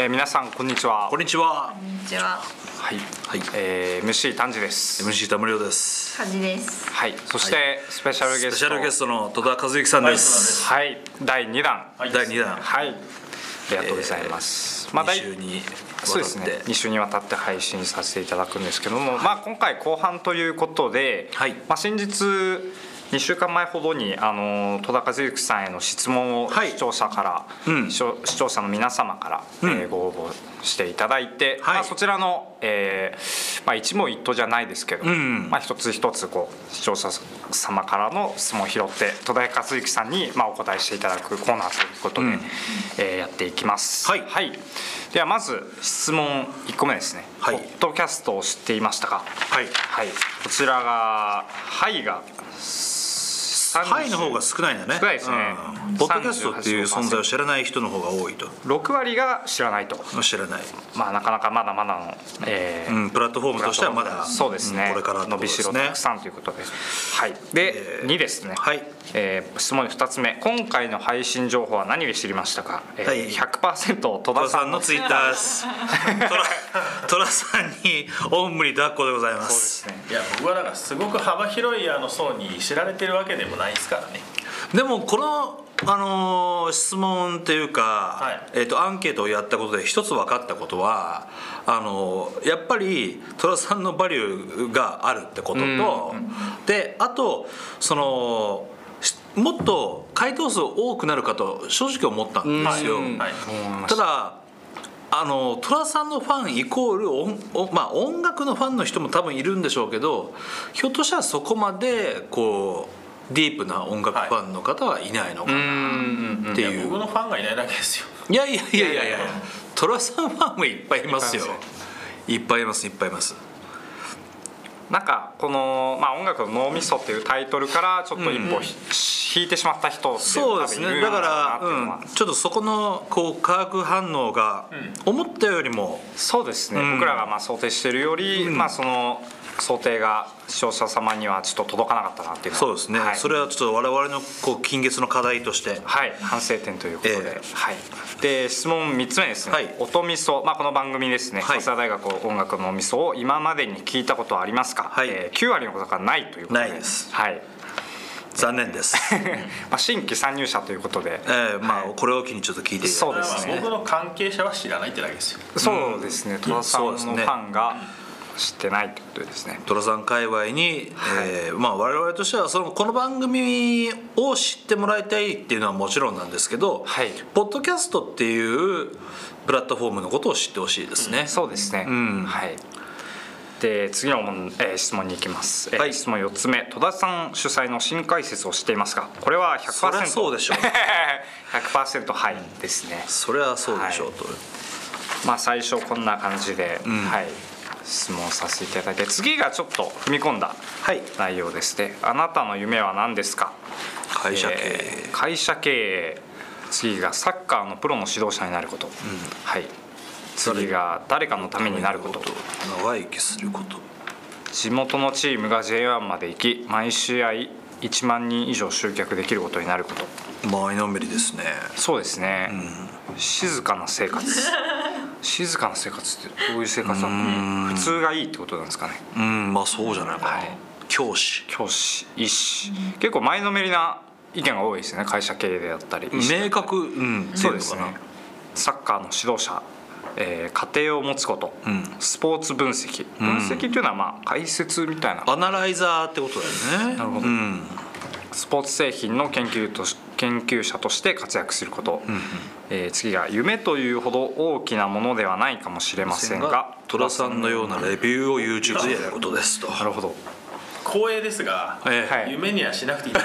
えー、皆さんこんにちは。こんにちは。こんにちは。はい、はい。えー、MC 丹治です。MC 田村です。カジです。はい。そして、スペシャルゲスト。スペシャルゲストの戸田和之さんです。はい。第2弾。第2弾。はい。ありがとうございます、まあ2第週にそうですね。わたって2週にわたって配信させていただくんですけども、まあ、今回後半ということで、はい。まあ、先日2週間前ほどにあの戸田和之さんへの質問をはい視聴者から、うん。視聴者の皆様から、うん。えーご応募していただいて、はい。まあ、そちらの、えーまあ、一問一答じゃないですけど、んまあ、一つ一つこう視聴者様からの質問を拾って戸田和之さんに、まあ、お答えしていただくコーナーということで、うん。えーやっていきます。はい。ではまず質問1個目ですね。はい。ポッドキャストを知っていましたか？はい。はい。こちらがはいがハイの方が少ないんだね。少ないですね。うん。ポッドキャストっていう存在を知らない人の方が多いと。6割が知らないと。知らない、まあなかなかまだまだの、えーうん、プラットフォームとしてはまだそうですね、んこれからって伸びしろたくさんということで。はい。で、えー2ですね。はいえー質問2つ目。今回の配信情報は何で知りましたか、えーはい。100%戸戸田さんの田さんのツイッターです。戸田さんにおんぶに抱っこでございまそうですすね。いや僕はなんかすごく幅広いあの層に知られてるわけでもないですからね。でもこの、あのー質問っていうか、はい。えー、とアンケートをやったことで一つ分かったことはあのーやっぱり戸田さんのバリューがあるってことと、であとそのしもっと回答数多くなるかと正直思ったんですよ。うん。はい。たただあの戸田さんのファンイコール音おまあ、音楽のファンの人も多分いるんでしょうけどひょっとしたらそこまでこうディープな音楽ファンの方はいないのかうな、ん。うん。っていう。僕のファンがいないだけですよ。いやいやいやいや。いやいやいや。戸田さんファンもいっぱいいますよ。いっいっぱいいます。いっぱいいます。なんかこの、まあ、音楽の脳みそっていうタイトルからちょっと一歩ひ、引いてしまった人そうですね。だから、うん、ちょっとそこのこう化学反応が思ったよりも。そうですね、うん。僕らがまあ想定しているより、うん。まあその想定が視聴者様にはちょっと届かなかったなっていうのは。そうですね、はい、それはちょっと我々のこう近月の課題として。はい。反省点ということで、えはい。で質問3つ目ですね、はい。音みそ、まあ、この番組ですね。はい。早稲田大学音楽のおみそを今までに聞いたことはありますか、はい。えー9割のことがないということで。ないです。はい残念です。まあ新規参入者ということで、えーまあはい。これを機にちょっと聞いていただそういてですね。僕の関係者は知らないってだけですよ。そうですね。戸田さんのファンが知ってないということですね。トラさん界隈に、えーまあ、我々としてはそのこの番組を知ってもらいたいっていうのはもちろんなんですけど、はい。ポッドキャストっていうプラットフォームのことを知ってほしいですね。そうですね、ん。はいで次の問、えー質問に行きます、えーはい。質問4つ目。戸田さん主催の新解説を知っていますかこれは100%そりゃそうでしょう。100%はい。ですね。それはそうでしょうと、まあ最初こんな感じで、ん。はい。質問させていただいて次がちょっと踏み込んだはい。内容ですね。あなたの夢は何ですか？会社経営、えー会社経営。次がサッカーのプロの指導者になること、はい次が誰かのためになること。長生きすること地元のチームが J1 まで行き毎試合1万人以上集客できることになること。前のめりですね。そうですね、静かな生活。静かな生活ってどういう生活だと普通がいいってことなんですかね。うんまあそうじゃないかな、はい。教師。教師医師。結構前のめりな意見が多いですね。会社経営であったり。明確うんそうですねサッカーの指導者、えー家庭を持つこと、うん。スポーツ分析。分析っていうのはまあ解説みたいな。なアナライザーってことだよね。なるほど。うん。スポーツ製品の研究とし研究者として活躍すること、えー次が夢というほど大きなものではないかもしれませんが。戸田さんのようなレビューを YouTube でやることですと。なるほど。光栄ですが、ええ。はい夢にはしなくていい。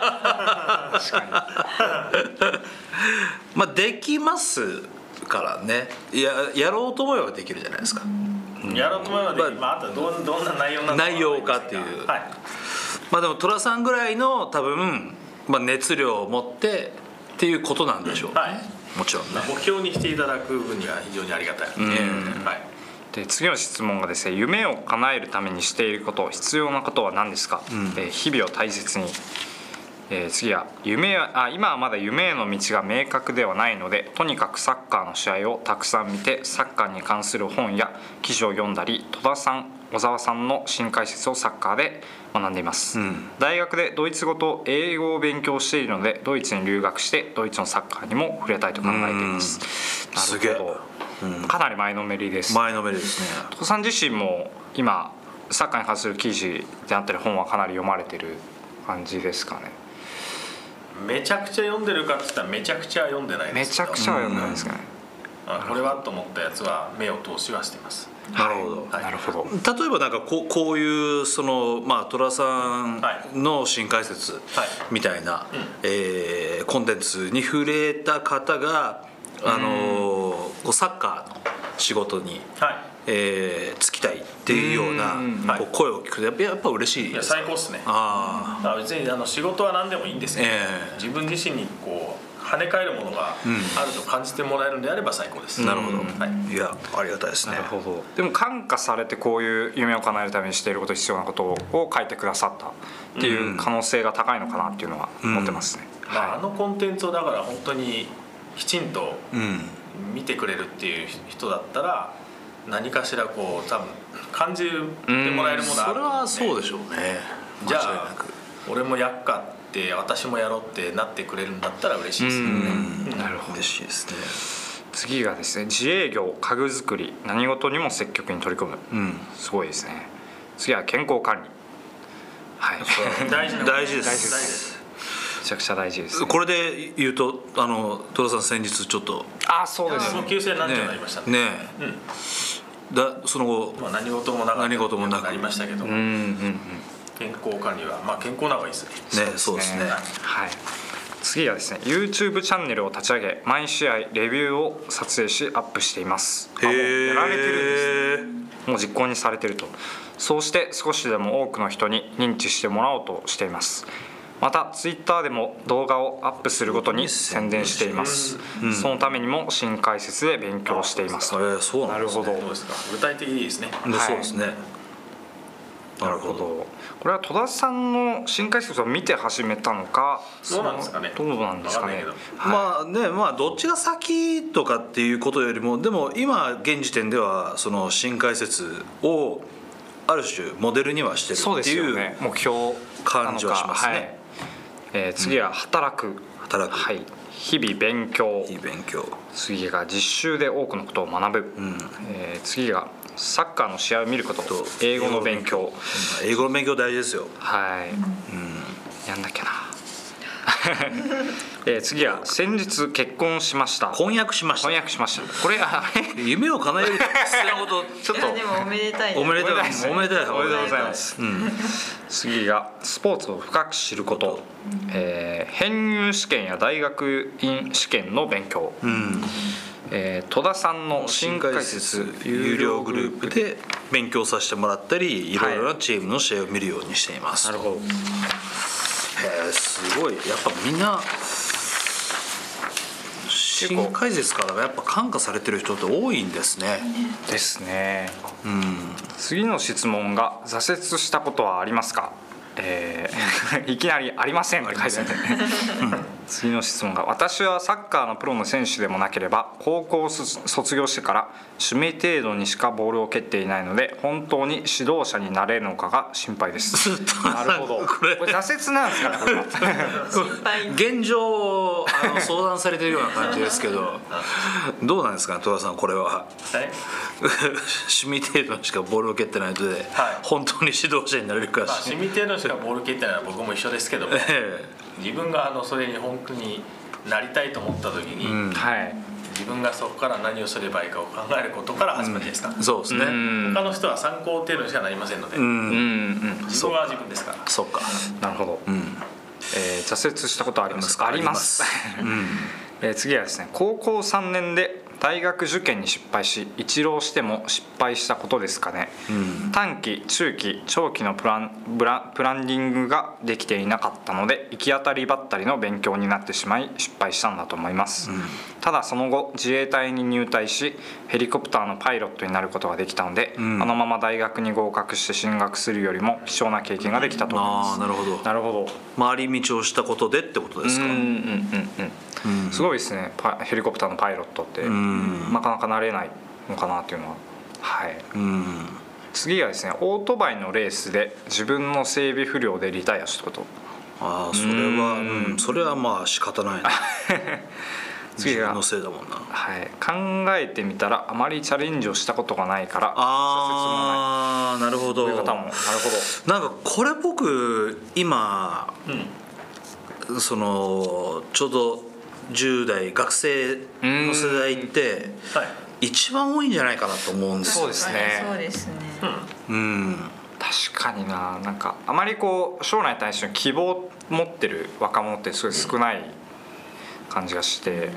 確かまあできますからね。いややろうと思えばできるじゃないですか。やろうと思えばできる、まあ、あとはどんどんな内容なの内容かっていう。はい。まあでも寅さんぐらいの多分、まあ、熱量を持ってっていうことなんでしょうね、はい。もちろんね。目標にしていただく分には非常にありがたい、はいで次の質問がで。すね夢を叶えるためにしてい。ること必要なことは何ですか、えー日々を大切にえー次は夢はあ今はまだ夢への道が明確ではないのでとにかくサッカーの試合をたくさん見てサッカーに関する本や記事を読んだり戸田さん小沢さんの新解説をサッカーで学んでいます、ん。大学でドイツ語と英語を勉強しているのでドイツに留学してドイツのサッカーにも触れたいと考えています。うん。なすげえ。るほど、かなり前のめりです。前のめりですね。戸田さん自身も今サッカーに関する記事であったり本はかなり読まれてる感じですかねめちゃくちゃ読んでるかって言ったらめちゃくちゃ読んでないでめす。けどちゃくちゃは読んでないですかね、あこれはと思ったやつは目を通しはしてます。なるほど、はい。なるほど。例えばなんかこうこういうそのまあ寅さんの新解説みたいな、えーコンテンツに触れた方が、あのーこうサッカーの仕事に、はいえー就きたいっていうようなうんこう声を聞くとやっぱやっぱ嬉しいいやです。か最高っすね。あだから別にあの仕事は何でもいいんですけど、ええ。自分自身にこう跳ね返るものがあると感じてもらえるんであれば最高です、あなるほど、はい。い、やありがたいですね。なるほど。でも感化されてこういう夢を叶えるためにしていること必要なことを書いてくださったっていう可能性が高いのかなっていうのは思ってますね、まあ、あのコンテンツをだから本当にきちんとうん。見てくれるっていう人だったら何かしらこう多分感じてもらえるものあると思うんで。それはそうでしょうね。じゃあ俺もやっかって私もやろうってなってくれるんだったら嬉しいですよね。うん。なるほど嬉しいですね。次がですね自営業家具作り何事にも積極に取り組む、うん。すごいですね。次は健康管理。はい。大事な大事です。大事ですめちゃくちゃ大事です、ね、これで言うとあの戸田さん先日ちょっとあそうです。ね急性難聴になりましたね。ねだその後まあ、何事もなかった何事もなく。なりましたけど、うんうんうん健康管理はまあ健康な方がいいですねね。そうですね。はい。次はですね YouTube チャンネルを立ち上げ毎試合レビューを撮影しアップしています。へやられてるんですもう実行にされてると。そうして少しでも多くの人に認知してもらおうとしていますまた Twitter でも動画をアップするごとに宣伝しています、そのためにも新解説で勉強しています。えーそうなんですね。なるほど。うですか。具体的でいいですね。ではい。そうですね。なるほど。これは戸田さんの新解説を見て始めたのかどうなんですかね。どうなんですかね。わかんないまあねまあどっちが先とかっていうことよりもでも今現時点ではその新解説をある種モデルにはしてるそうですっていうよね。目標感じはしますね。はいえー次は働く、働く。はい。日々勉強。いい勉強。次が実習で多くのことを学ぶ、ん。えー次がサッカーの試合を見ること。英語の勉強。英語の勉強大事ですよ。はい、やん。なきゃな えー次は先日結婚しました。婚約しました。翻訳しました。これあれ？夢を叶えるって失礼なこと。ちょっと。でもおめでたいね。おめでとうおめでたいですね。おめでたいおめでとうございます。うん。次がスポーツを深く知ること、えー編入試験や大学院試験の勉強、うん。えー戸田さんの新解説有料グループで勉強させてもらったりいろいろなチームの試合を見るようにしています、なるほどすごい。やっぱみんな新解説からやっぱ感化されてる人って多いんですね。ですね。うん。次の質問が「挫折したことはありますか?」えー いきなり「ありません」って書いてあって次の質問が「私はサッカーのプロの選手でもなければ高校を卒卒業してから趣味程度にしかボールを蹴っていないので本当に指導者になれるのかが心配です」なるほど。これ挫折なんですかねこれ。は心配。現状あの相談されてるような感じですけどどうなんですかね戸田さんこれは。はい。趣味程度にしかボールを蹴ってないので、はい。本当に指導者になれるかまあ、し趣味程度しかボール蹴ってないのは僕も一緒ですけども。え自分があのそれに本当になりたいと思った時に、ん。はい。自分がそこから何をすればいいかを考えることから始まりですか、えそうですね。うん。他の人は参考程度にしかなりませんので、うん、うん。うん自分は自分ですから。そっか。なるほど、うん。えー挫折したことはありますか？あります。うん。えー次はですね高校3年で大学受験に失敗し一浪しても失敗したことですかね、うん。短期中期長期のプランブラプランディングができていなかったので行き当たりばったりの勉強になってしまい失敗したんだと思います、ただその後自衛隊に入隊しヘリコプターのパイロットになることができたので、ん。あのまま大学に合格して進学するよりも貴重な経験ができたと思いあます。あなるほど。なるほど。回り道をしたことでってことですか？うんうんうんうんすごいですね。パヘリコプターのパイロットって。ん。なかなかなれないのかなっていうのは。はい。うん。次はですねオートバイのレースで自分の整備不良でリタイアしたこと。ああそれはうん。それはまあ仕方ないな。次のせいだもんな。はい、考えてみたらあまりチャレンジをしたことがないからああなるほど。挫折もないう方も。なるほなんかこれ僕今そのちょうど10代学生の世代ってはい。一番多いんじゃないかなと思うんですよ。そうですね。そうですね。うん。確かにな。なんかあまりこう将来に対しての希望を持ってる若者ってすごい少ない感じがして、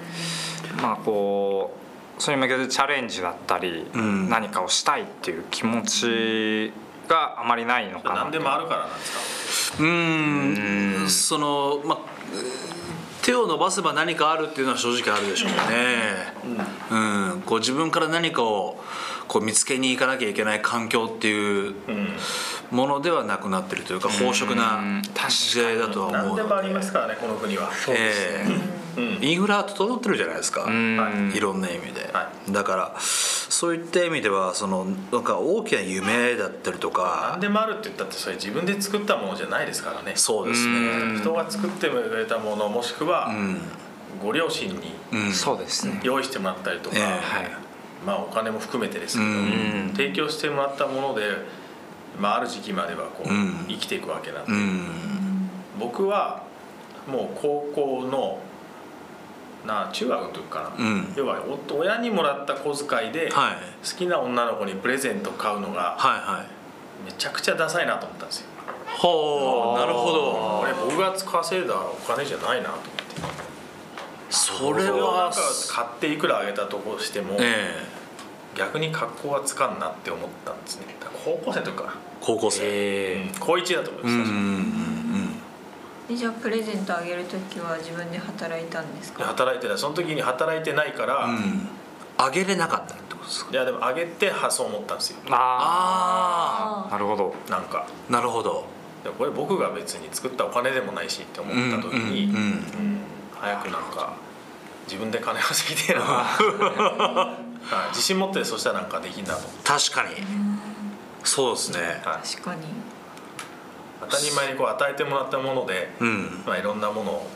まあこうそれに向けてチャレンジだったり、うん。何かをしたいっていう気持ちがあまりないのかな何でもあるからなんですか？うん。そのまあ手を伸ばせば何かあるっていうのは正直あるでしょうね、うん。こう自分から何かをこう見つけに行かなきゃいけない環境っていううんものではなくなってるというか飽食な時代だとは思うの何でもありますからねこの国は。ええ。うん。インフラは整ってるじゃないですか、ん。い。ろんな意味で、はだからそういった意味ではそのなんか大きな夢だったりとか。何でもあるって言ったってそれ自分で作ったものじゃないですからね。そうですね。人が作ってくれたものもしくはうん。ご両親にうん。そうですね、用意してもらったりとか、まあお金も含めてですけど、うん。提供してもらったもので、まあ、ある時期まではこう、うん。生きていくわけなんで、うん。僕はもう高校のな中学の時かな、うん。要はお親にもらった小遣いで、はい。好きな女の子にプレゼント買うのがめちゃくちゃダサいなと思ったんですよ。ほうなるほど。これ僕が稼いだお金じゃないなと思って。それは。か買っていくらあげたとこしても、ええ。逆に格好はつかんなって思ったんですね。高校生の時かな、高校生。えうん高1だと思います、うんうんうんえじゃあプレゼントあげる時は自分で働いたんですでか。働いてない。その時に働いてないから、いうん。うんあげれなかったってことですか？やでもあげて発想思ったんですよ。ー、あああなるほど。なんか。あなるほど。でこれ僕が別に作ったお金でもないしって思った時に、うんうんうんうん。早くなんか自分で金稼ぎてえな。はい。自信持ってそしたらなんかできんだと。思って確かに。そうですね。はい。確かに。当たり前にこう与えてもらったもので、うん。まあ、いろんなものを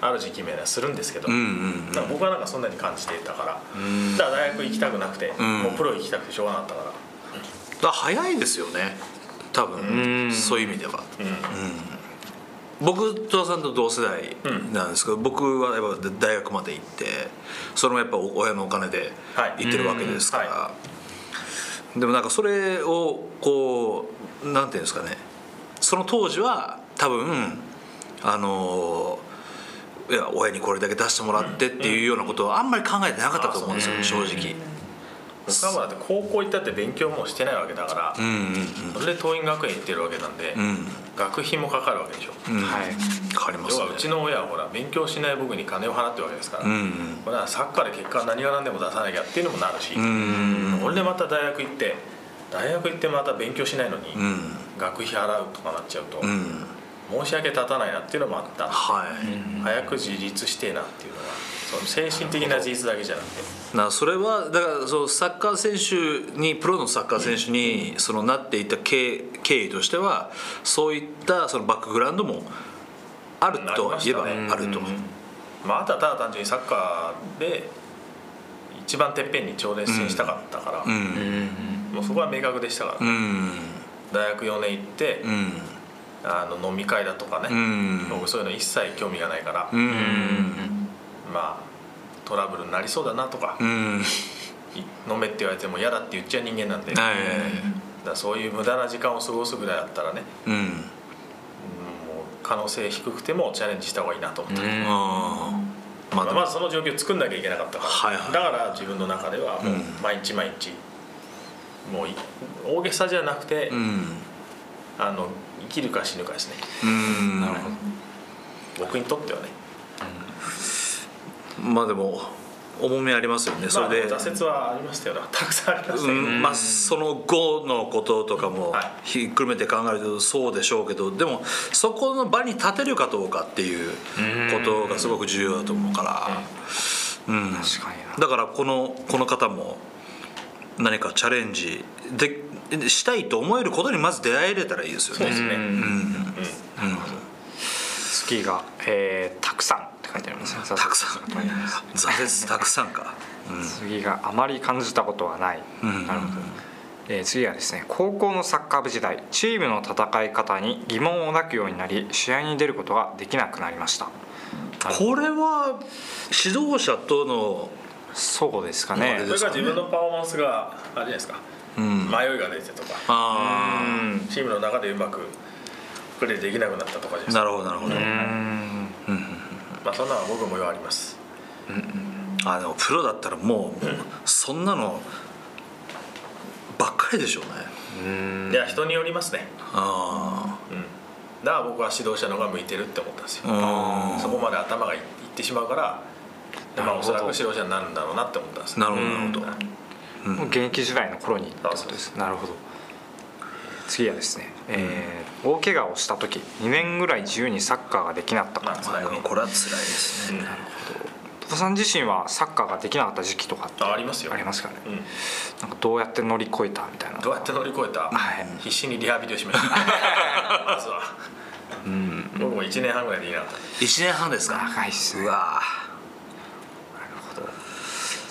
ある時期名はするんですけど、うんうんだから僕はなんかそんなに感じていたから、うん。だから大学行きたくなくて、ん。もうプロ行きたくてしょうがなかったから、だ早いですよね。多分。うん。そういう意味では。うん。僕戸田さんと同世代なんですけど、僕はやっぱ大学まで行ってそれもやっぱ親のお金ではい。行ってるわけですから、うん。はでもなんかそれをこうなんていうんですかねその当時は多分あのいや親にこれだけ出してもらってっていうようなことはあんまり考えてなかったと思うんですよ、うん。正直。僕はもうだって高校行ったって勉強もしてないわけだから、うんうんそれで桐蔭学園行ってるわけなんで、うん。学費もかかるわけでしょ、うん、はい。変わりますね。要はうちの親はほら勉強しない僕に金を払ってるわけですから、うんうん。これはサッカーで結果何が何でも出さなきゃっていうのもなるし、うん俺でまた大学行って大学行ってまた勉強しないのに、うん学費払うとかなっちゃうと、うん。申し訳立たないなっていうのもあった。はい、早く自立してえなっていうのがその精神的な自立だけじゃなくて。なそれはだからそうサッカー選手にプロのサッカー選手にそのなっていた経経緯としてはそういったそのバックグラウンドもあるとは言えばあると、まあ、あとはただ単純にサッカーで一番てっぺんに挑戦したかったから、うん。もうそこは明確でしたから、うん大学4年行って、うんあの飲み会だとかね、うん。僕そういうの一切興味がないから、うん。まあトラブルになりそうだなとか、飲めって言われても嫌だって言っちゃう人間なんで、はいらそういう無駄な時間を過ごすぐらいだったらね、うん。うんもう可能性低くてもチャレンジした方がいいなと思って、うん。あまあまずその状況を作んなきゃいけなかったから、はいはい。だから自分の中ではもう毎日毎日、もうい大げさじゃなくて、うんあの生きるか死ぬかですね。うん。なるほ僕にとってはね。どまあでも重みありますよね。それで、まあ、挫折はありましたよ たくさんありましたけど、うん。まあ、その後のこととかもはい。ひっくるめて考えるとそうでしょうけどでもそこの場に立てるかどうかっていうことがすごく重要だと思うから、うん、確かにな。だからこのこの方も何かチャレンジでしたいと思えることにまず出会えれたらいいですよね。そうですね、うん。次が、えーたくさん。って書いてありますねたくさん。挫折たくさん。か、うん。次があまり感じたことはない、うん。なるほど、えー次はですね高校のサッカー部時代チームの戦い方に疑問を抱くようになり試合に出ることができなくなりましたこれは指導者とのそうですかね。それから自分のパフォーマンスがあれじゃないですか、ん。迷いが出てとか。あうん。チームの中でうまくプレーできなくなったとかじゃないですか。あなるほどなるほど、うん。まあそんなのは僕もようあります。あでもプロだったらもうそんなのばっかりでしょうね。うん。いや人によりますね。あうん。だから僕は指導者の方が向いてるって思ったんですよ。あそこまで頭がいってしまうからでまあおそらく指導者になるんだろうなって思ったんですなるほどなるほど。うん。もう現役時代の頃にってことです。なるほど。次はですね、えー大怪我をした時2年ぐらい自由にサッカーができなかった。まあ辛いねこれは辛いですね、戸田さん自身はサッカーができなかった時期とかってあありますよ。ありますかね、うん。なんかどうやって乗り越えたみたいな。どうやって乗り越えた、はい。必死にリハビリをしました。まずは。うん。僕も1年半ぐらいできなかった。1年半ですか？長いっすね。うわ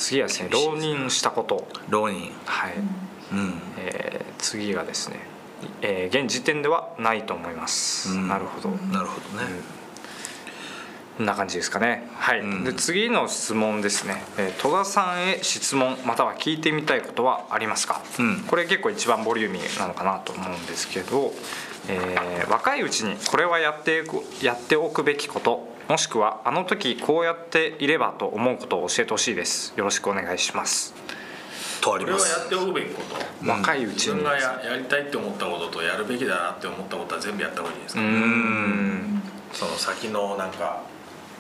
次はですね浪人したこと。浪人。はい、うん。えー次がですね、えー現時点ではないと思います、うん。なるほど。なるほどね、こんな感じですかね。はい、うん。で次の質問ですね、えー戸田さんへ質問または聞いてみたいことはありますか、うん。これ結構一番ボリューミーなのかなと思うんですけど、えー若いうちにこれはやっていくやっておくべきこともしくはあの時こうやっていればと思うことを教えてほしいです。よろしくお願いします、とありこれはやますっておくべきこと。うん若いうちに。自分がややりたいって思ったこととやるべきだなって思ったことは全部やった方がいいですうか、ん。その先のなんか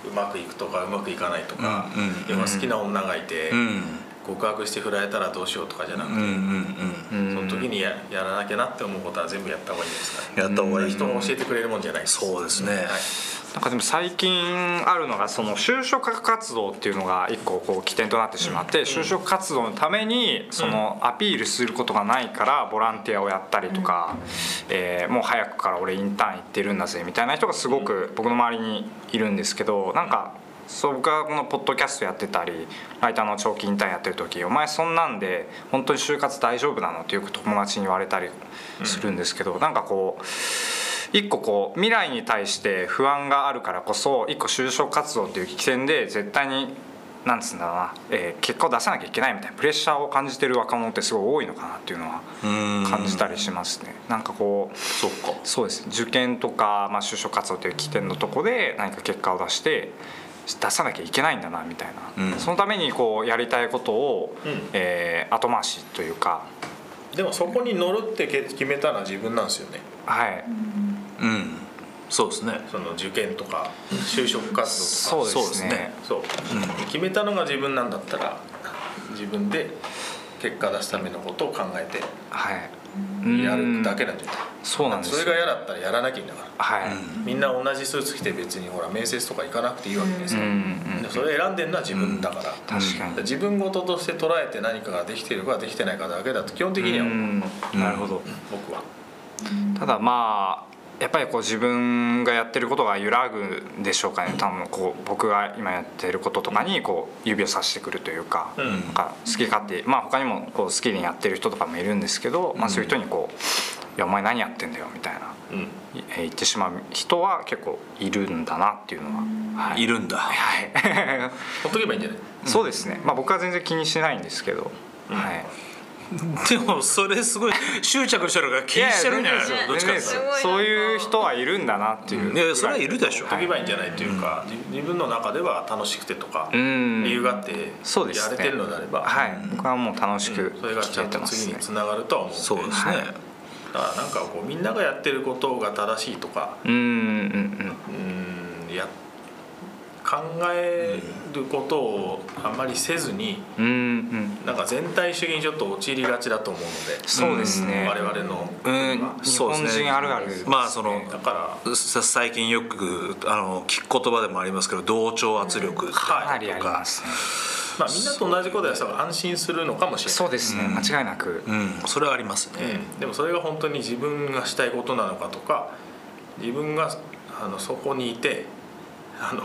うまくいくとかうまくいかないとか、うんうん要は好きな女がいて、うん。告白して振られたらどうしようとかじゃなくて、うんうんうんその時にややらなきゃなって思うことは全部やった方がいいですかねやった方がいい人が教えてくれるもん。じゃないですそうですねはいなんかでも最近あるのがその就職活動っていうのが一個こう起点となってしまって就職活動のためにそのアピールすることがないからボランティアをやったりとか、えーもう早くから俺インターン行ってるんだぜみたいな人がすごく僕の周りにいるんですけどなんかそう僕がこのポッドキャストやってたりライターの長期インターンやってる時「お前そんなんで本当に就活大丈夫なの?」ってよく友達に言われたりするんですけど、なんかこう一個こう未来に対して不安があるからこそ一個就職活動っていう起点で絶対になんつうんだろうな、えー結果を出さなきゃいけないみたいなプレッシャーを感じてる若者ってすごい多いのかなっていうのはうん。感じたりしますね。なんかこうそっか。そうです。受験とか、まあ、就職活動という起点のとこで何か結果を出して出さなきゃいけないんだなみたいな、うん。そのためにこうやりたいことを、うん。えー後回しというか。でもそこに乗るってけ決めたのは自分なんですよね。はい。うんそうですね。その受験とか就職活動とか。そうですね。そう。う、決めたのが自分なんだったら自分で結果出すためのことを考えてはい。やるだけなんじゃないそうなんですよ。それが嫌だったらやらなきゃいいんだからはい、みんな同じスーツ着て別にほら面接とか行かなくていいわけですよ、うんうんでそれ選んでるのは自分だから、確かに。自分事として捉えて何かができているかできてないかだけだと基本的にはう。ん。なるほど。僕は、ただまあやっぱりこう自分がやってることが揺らぐんでしょうかね。多分こう僕が今やってることとかにこう指をさしてくるというか,、うん。なんか好き勝手まあ他にもこう好きにやってる人とかもいるんですけど、まあ、そういう人にこう「いやお前何やってんだよ」みたいなう言ってしまう人は結構いるんだなっていうのは、はい、いるんだ。はい。ほっとけばいいんじゃない？そうですね。まあ僕は全然気にしないんですけど、はい でもそれすごい執着してるから気にしてるんじゃないですかいやどっちかっていうと。全然ですそういう人はいるんだなっていうい。やそれはいるでしょ。はい。時ばい。い。んじゃない。とい。うか、自自分の中では楽しくてとか、ん理由があってそうですねやれてるのであれば、はい。僕はもう楽しくそれがちゃんと次につながるとは思うんでそうですね、はい。だからなんかこうみんながやってることが正しい。とかうんうんうんや考えることをあんまりせずにうんうん。うんなんか全体主義にちょっと陥りがちだと思うのでそうですね。我々のうん。日本人あるあるですね。まあそのだからさ最近よくあの聞く言葉でもありますけど同調圧力とかなか。りありますねまあみんなと同じことやったら安心するのかもしれない。そうですね。間違いなく。うん。それはありますね、うん。でもそれが本当に自分がしたいことなのかとか自分があのそこにいてあの、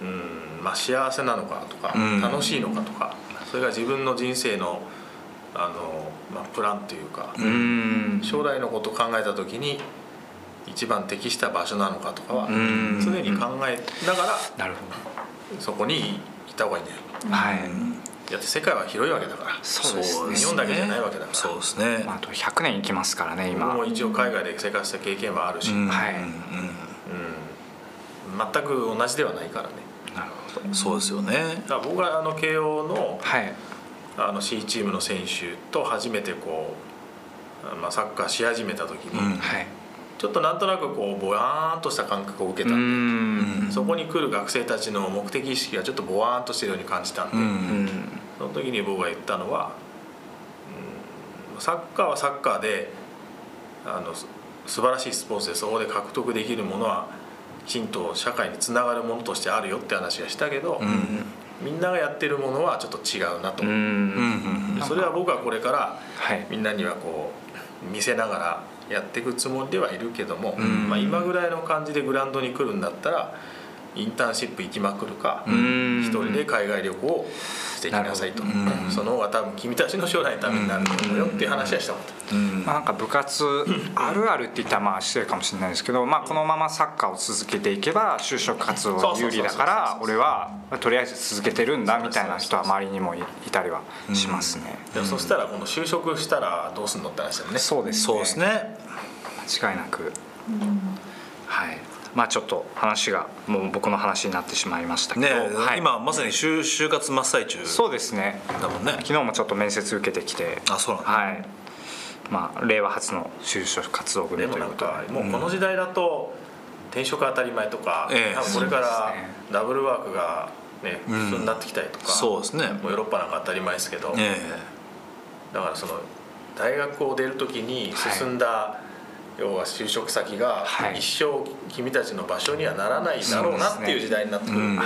うんまあ、幸せなのかとか、うん。楽しいのかとかそれが自分の人生のあの、まあ、プランというか、うん。将来のことを考えた時に一番適した場所なのかとかはん。常に考えながらそこにいた方がいいんだよ。どはい。だって世界は広いわけだから。そうですね。日本だけじゃないわけだから。そうですね、まああと100年生きますからね今。僕も一応海外で生活した経験はあるし、うん。はい。うん全く同じではないからね。なるほど。うんそうですよね。だから僕があの慶応のはい。あの C チームの選手と初めてこう、まあ、サッカーし始めた時に、うん。はい。ちょっとなんとなくこうぼやーんとした感覚を受けうたんで、ん。そこに来る学生たちの目的意識がちょっとぼわーんとしてるように感じたんで、うん。うんその時に僕が言ったのは、うんサッカーはサッカーであのす素晴らしいスポーツでそこで獲得できるものはきちんと社会につながるものとしてあるよって話がしたけど、うんみんながやってるものはちょっと違うなと、それは僕はこれからはい。みんなにはこう見せながらやっていくつもりではいるけども、ん。まあ、今ぐらいの感じでグラウンドに来るんだったらインターンシップ行きまくるか、ん。一人で海外旅行をしてきなさいと、うん。その方が多分君たちの将来のためになると思うよっていう話はしたこと、うん。まあ、なんか部活あるあるって言ったらまあ失礼かもしれないですけど、まあ、このままサッカーを続けていけば就職活動が有利だから俺はとりあえず続けてるんだみたいな人は周りにもいいたりはしますね。でもそしたらこの就職したらどうすんのって話だよね。そうですね。そうですね。間違いなく、はいまあちょっと話がもう僕の話になってしまいましたけど、ね、はい、今まさに就就活真っ最中。そうですね。だもんね。昨日もちょっと面接受けてきて。あそうなんだ。はい。まあ令和初の就職活動組ということで。かもうこの時代だと転職当たり前とか、ええ。多分これからダブルワークがねうん。普通になってきたりとか、そうですね。もうヨーロッパなんか当たり前ですけど、えだからその大学を出る時に進んだ、要は就職先がはい。一生君たちの場所にはならないだろうなっていう時代になってくるんで、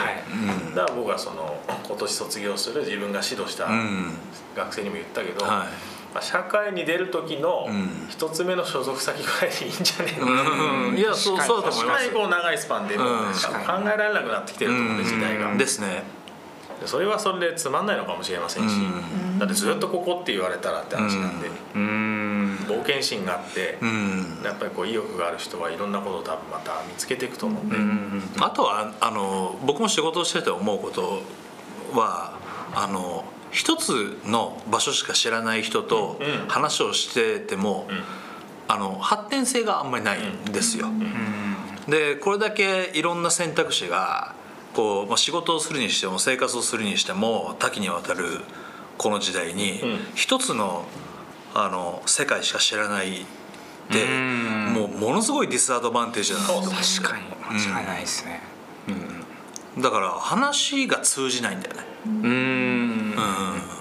だから僕はその今年卒業する自分が指導したうん。学生にも言ったけど、はまあ、社会に出る時のうん。一つ目の所属先ぐらいでいいんじゃねえの、い、うん、いやそうそうだと思います確かにこう長いスパンで考えられなくなってきてると思うんで時代が。うんですねそれはそれでつまんないのかもしれませんし、うん。だってずっとここって言われたらって話なんで、うーん。冒険心があって、うん。やっぱりこう意欲がある人はいろんなことを多分また見つけていくと思うんで、うん。あとはあの僕も仕事をしてて思うことはあの一つの場所しか知らない人とうん。話をしてても、うん。あの発展性があんまりないんですよ。でこれだけいろんな選択肢がこう、まあ、仕事をするにしても生活をするにしても多岐にわたるこの時代に、うん。一つのあの世界しか知らないってうん。もうものすごいディスアドバンテージなんですよ確かに。間違いないですね。だから話が通じないんだよね。うん。うん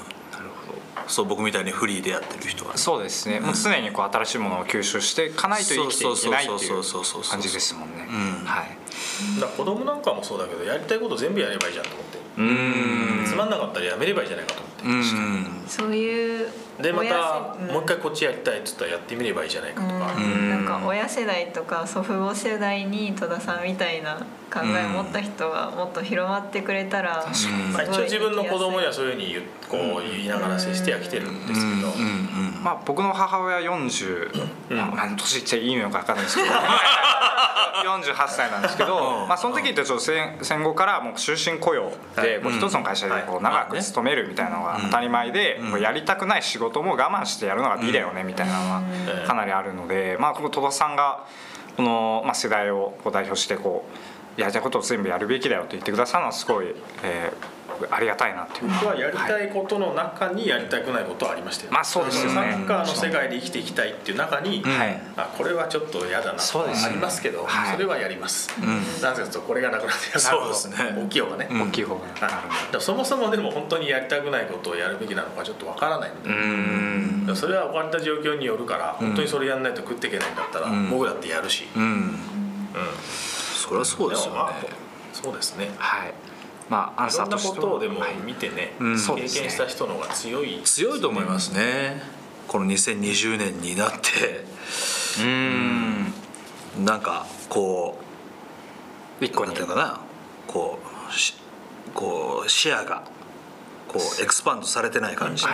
そう僕みたいにフリーでやってる人は。そうですね。もう常にこう新しいものを吸収していかないと生きていけないっていう感じですもんねうんはいだ子供なんかもそうだけどやりたいこと全部やればいいじゃんと思って、うんつまんなかったらやめればいいじゃないかと思って、うんそういうでま親た世もう一回こっちやりたいっつったらやってみればいいじゃないかとか、うん。なんか親世代とか祖父母世代に戸田さんみたいな考えを持った人がもっと広まってくれたら、すまあ、ごい一応自分の子供にはそういうふうにこう言いながら接してはきてるんですけど、まあ僕の母親40、うん。まあ、年言っちゃいいのか分かんないですけど。48歳なんですけど、まあ、その時ってちょっと戦戦後からもう終身雇用でこう一つの会社でこう長く勤めるみたいなのが当たり前で、やりたくない仕事事も我慢してやるのが美だよねみたいなのうん。はかなりあるので、まあ、この戸田さんがこの、まあ、世代を代表してこうやりたいことを全部やるべきだよと言ってくださるのはすごい、えーありがたいなという。僕はやりたいことの中にやりたくないことはありましたよ、まあそうですよね。サッカーの世界で生きていきたいっていう中に、はい。あこれはちょっと嫌だなとかそうですねありますけどそ,、はい。れはやります、なぜかというとこれがなくなってやそうですね大きい方がね、うん。大きい方がそもそもでも本当にやりたくないことをやるべきなのかちょっとわからないので、それは置かれた状況によるから本当にそれやんないと食っていけないんだったら、ん。僕だってやるし、うん。うん。そりゃそうですよね。そうですね。はいまあアンサーとしてことをでもはい。見てね、うん。経験した人の方が強い。強いと思いますね。この2020年になって。うん。なんかこう一個になんていうかな？こうしこう視野がこうエクスパンドされてない感じ。とい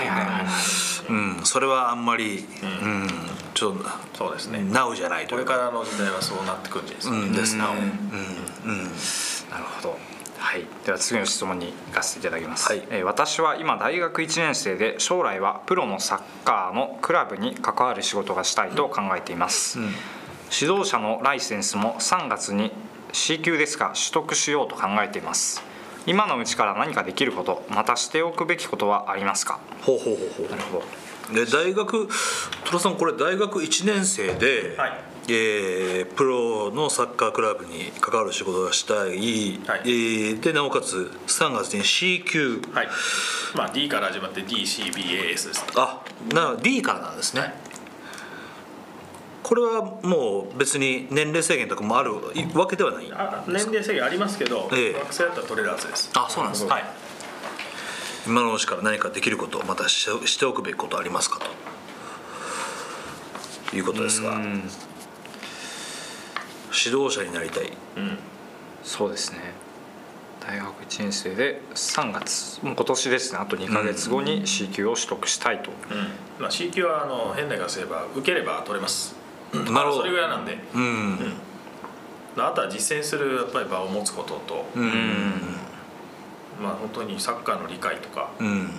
うん。それはあんまりううんちょっそうですね。とナウじゃないとこれかからの時代はそうなってくるんですか、うん。ですね。なおうん。うん。なるほど。はい、では次の質問に行かせていただきます、はい。えー私は今大学1年生で将来はプロのサッカーのクラブに関わる仕事がしたいと考えています、うん。指導者のライセンスも3月に C 級ですが取得しようと考えています。今のうちから何かできることまたしておくべきことはありますか？ほうほうほうほう。なるほど。で大学戸田さんこれ大学1年生で、はいえープロのサッカークラブに関わる仕事がしたい、はい。えーでなおかつ3月に C 級。はい。まあ D から始まって DCBAS ですね。あな D からなんですね、これはもう別に年齢制限とかもあるわけではないあ年齢制限ありますけど、ええ。学生だったら取れるはずです。あそうなんですねはい。今のうちから何かできることまたしてしておくべきことありますかと。いうことですが。うん指導者になりたい。うん。そうですね。大学1年生で3月。もう今年ですね。あと2ヶ月後に C 級を取得したいと、うん。まあ、C 級はあの変な言い方すれば受ければ取れます。なるほど。それぐらいなんで。うん。あとは実践するやっぱり場を持つことと、うん。まあ本当にサッカーの理解とか。うん。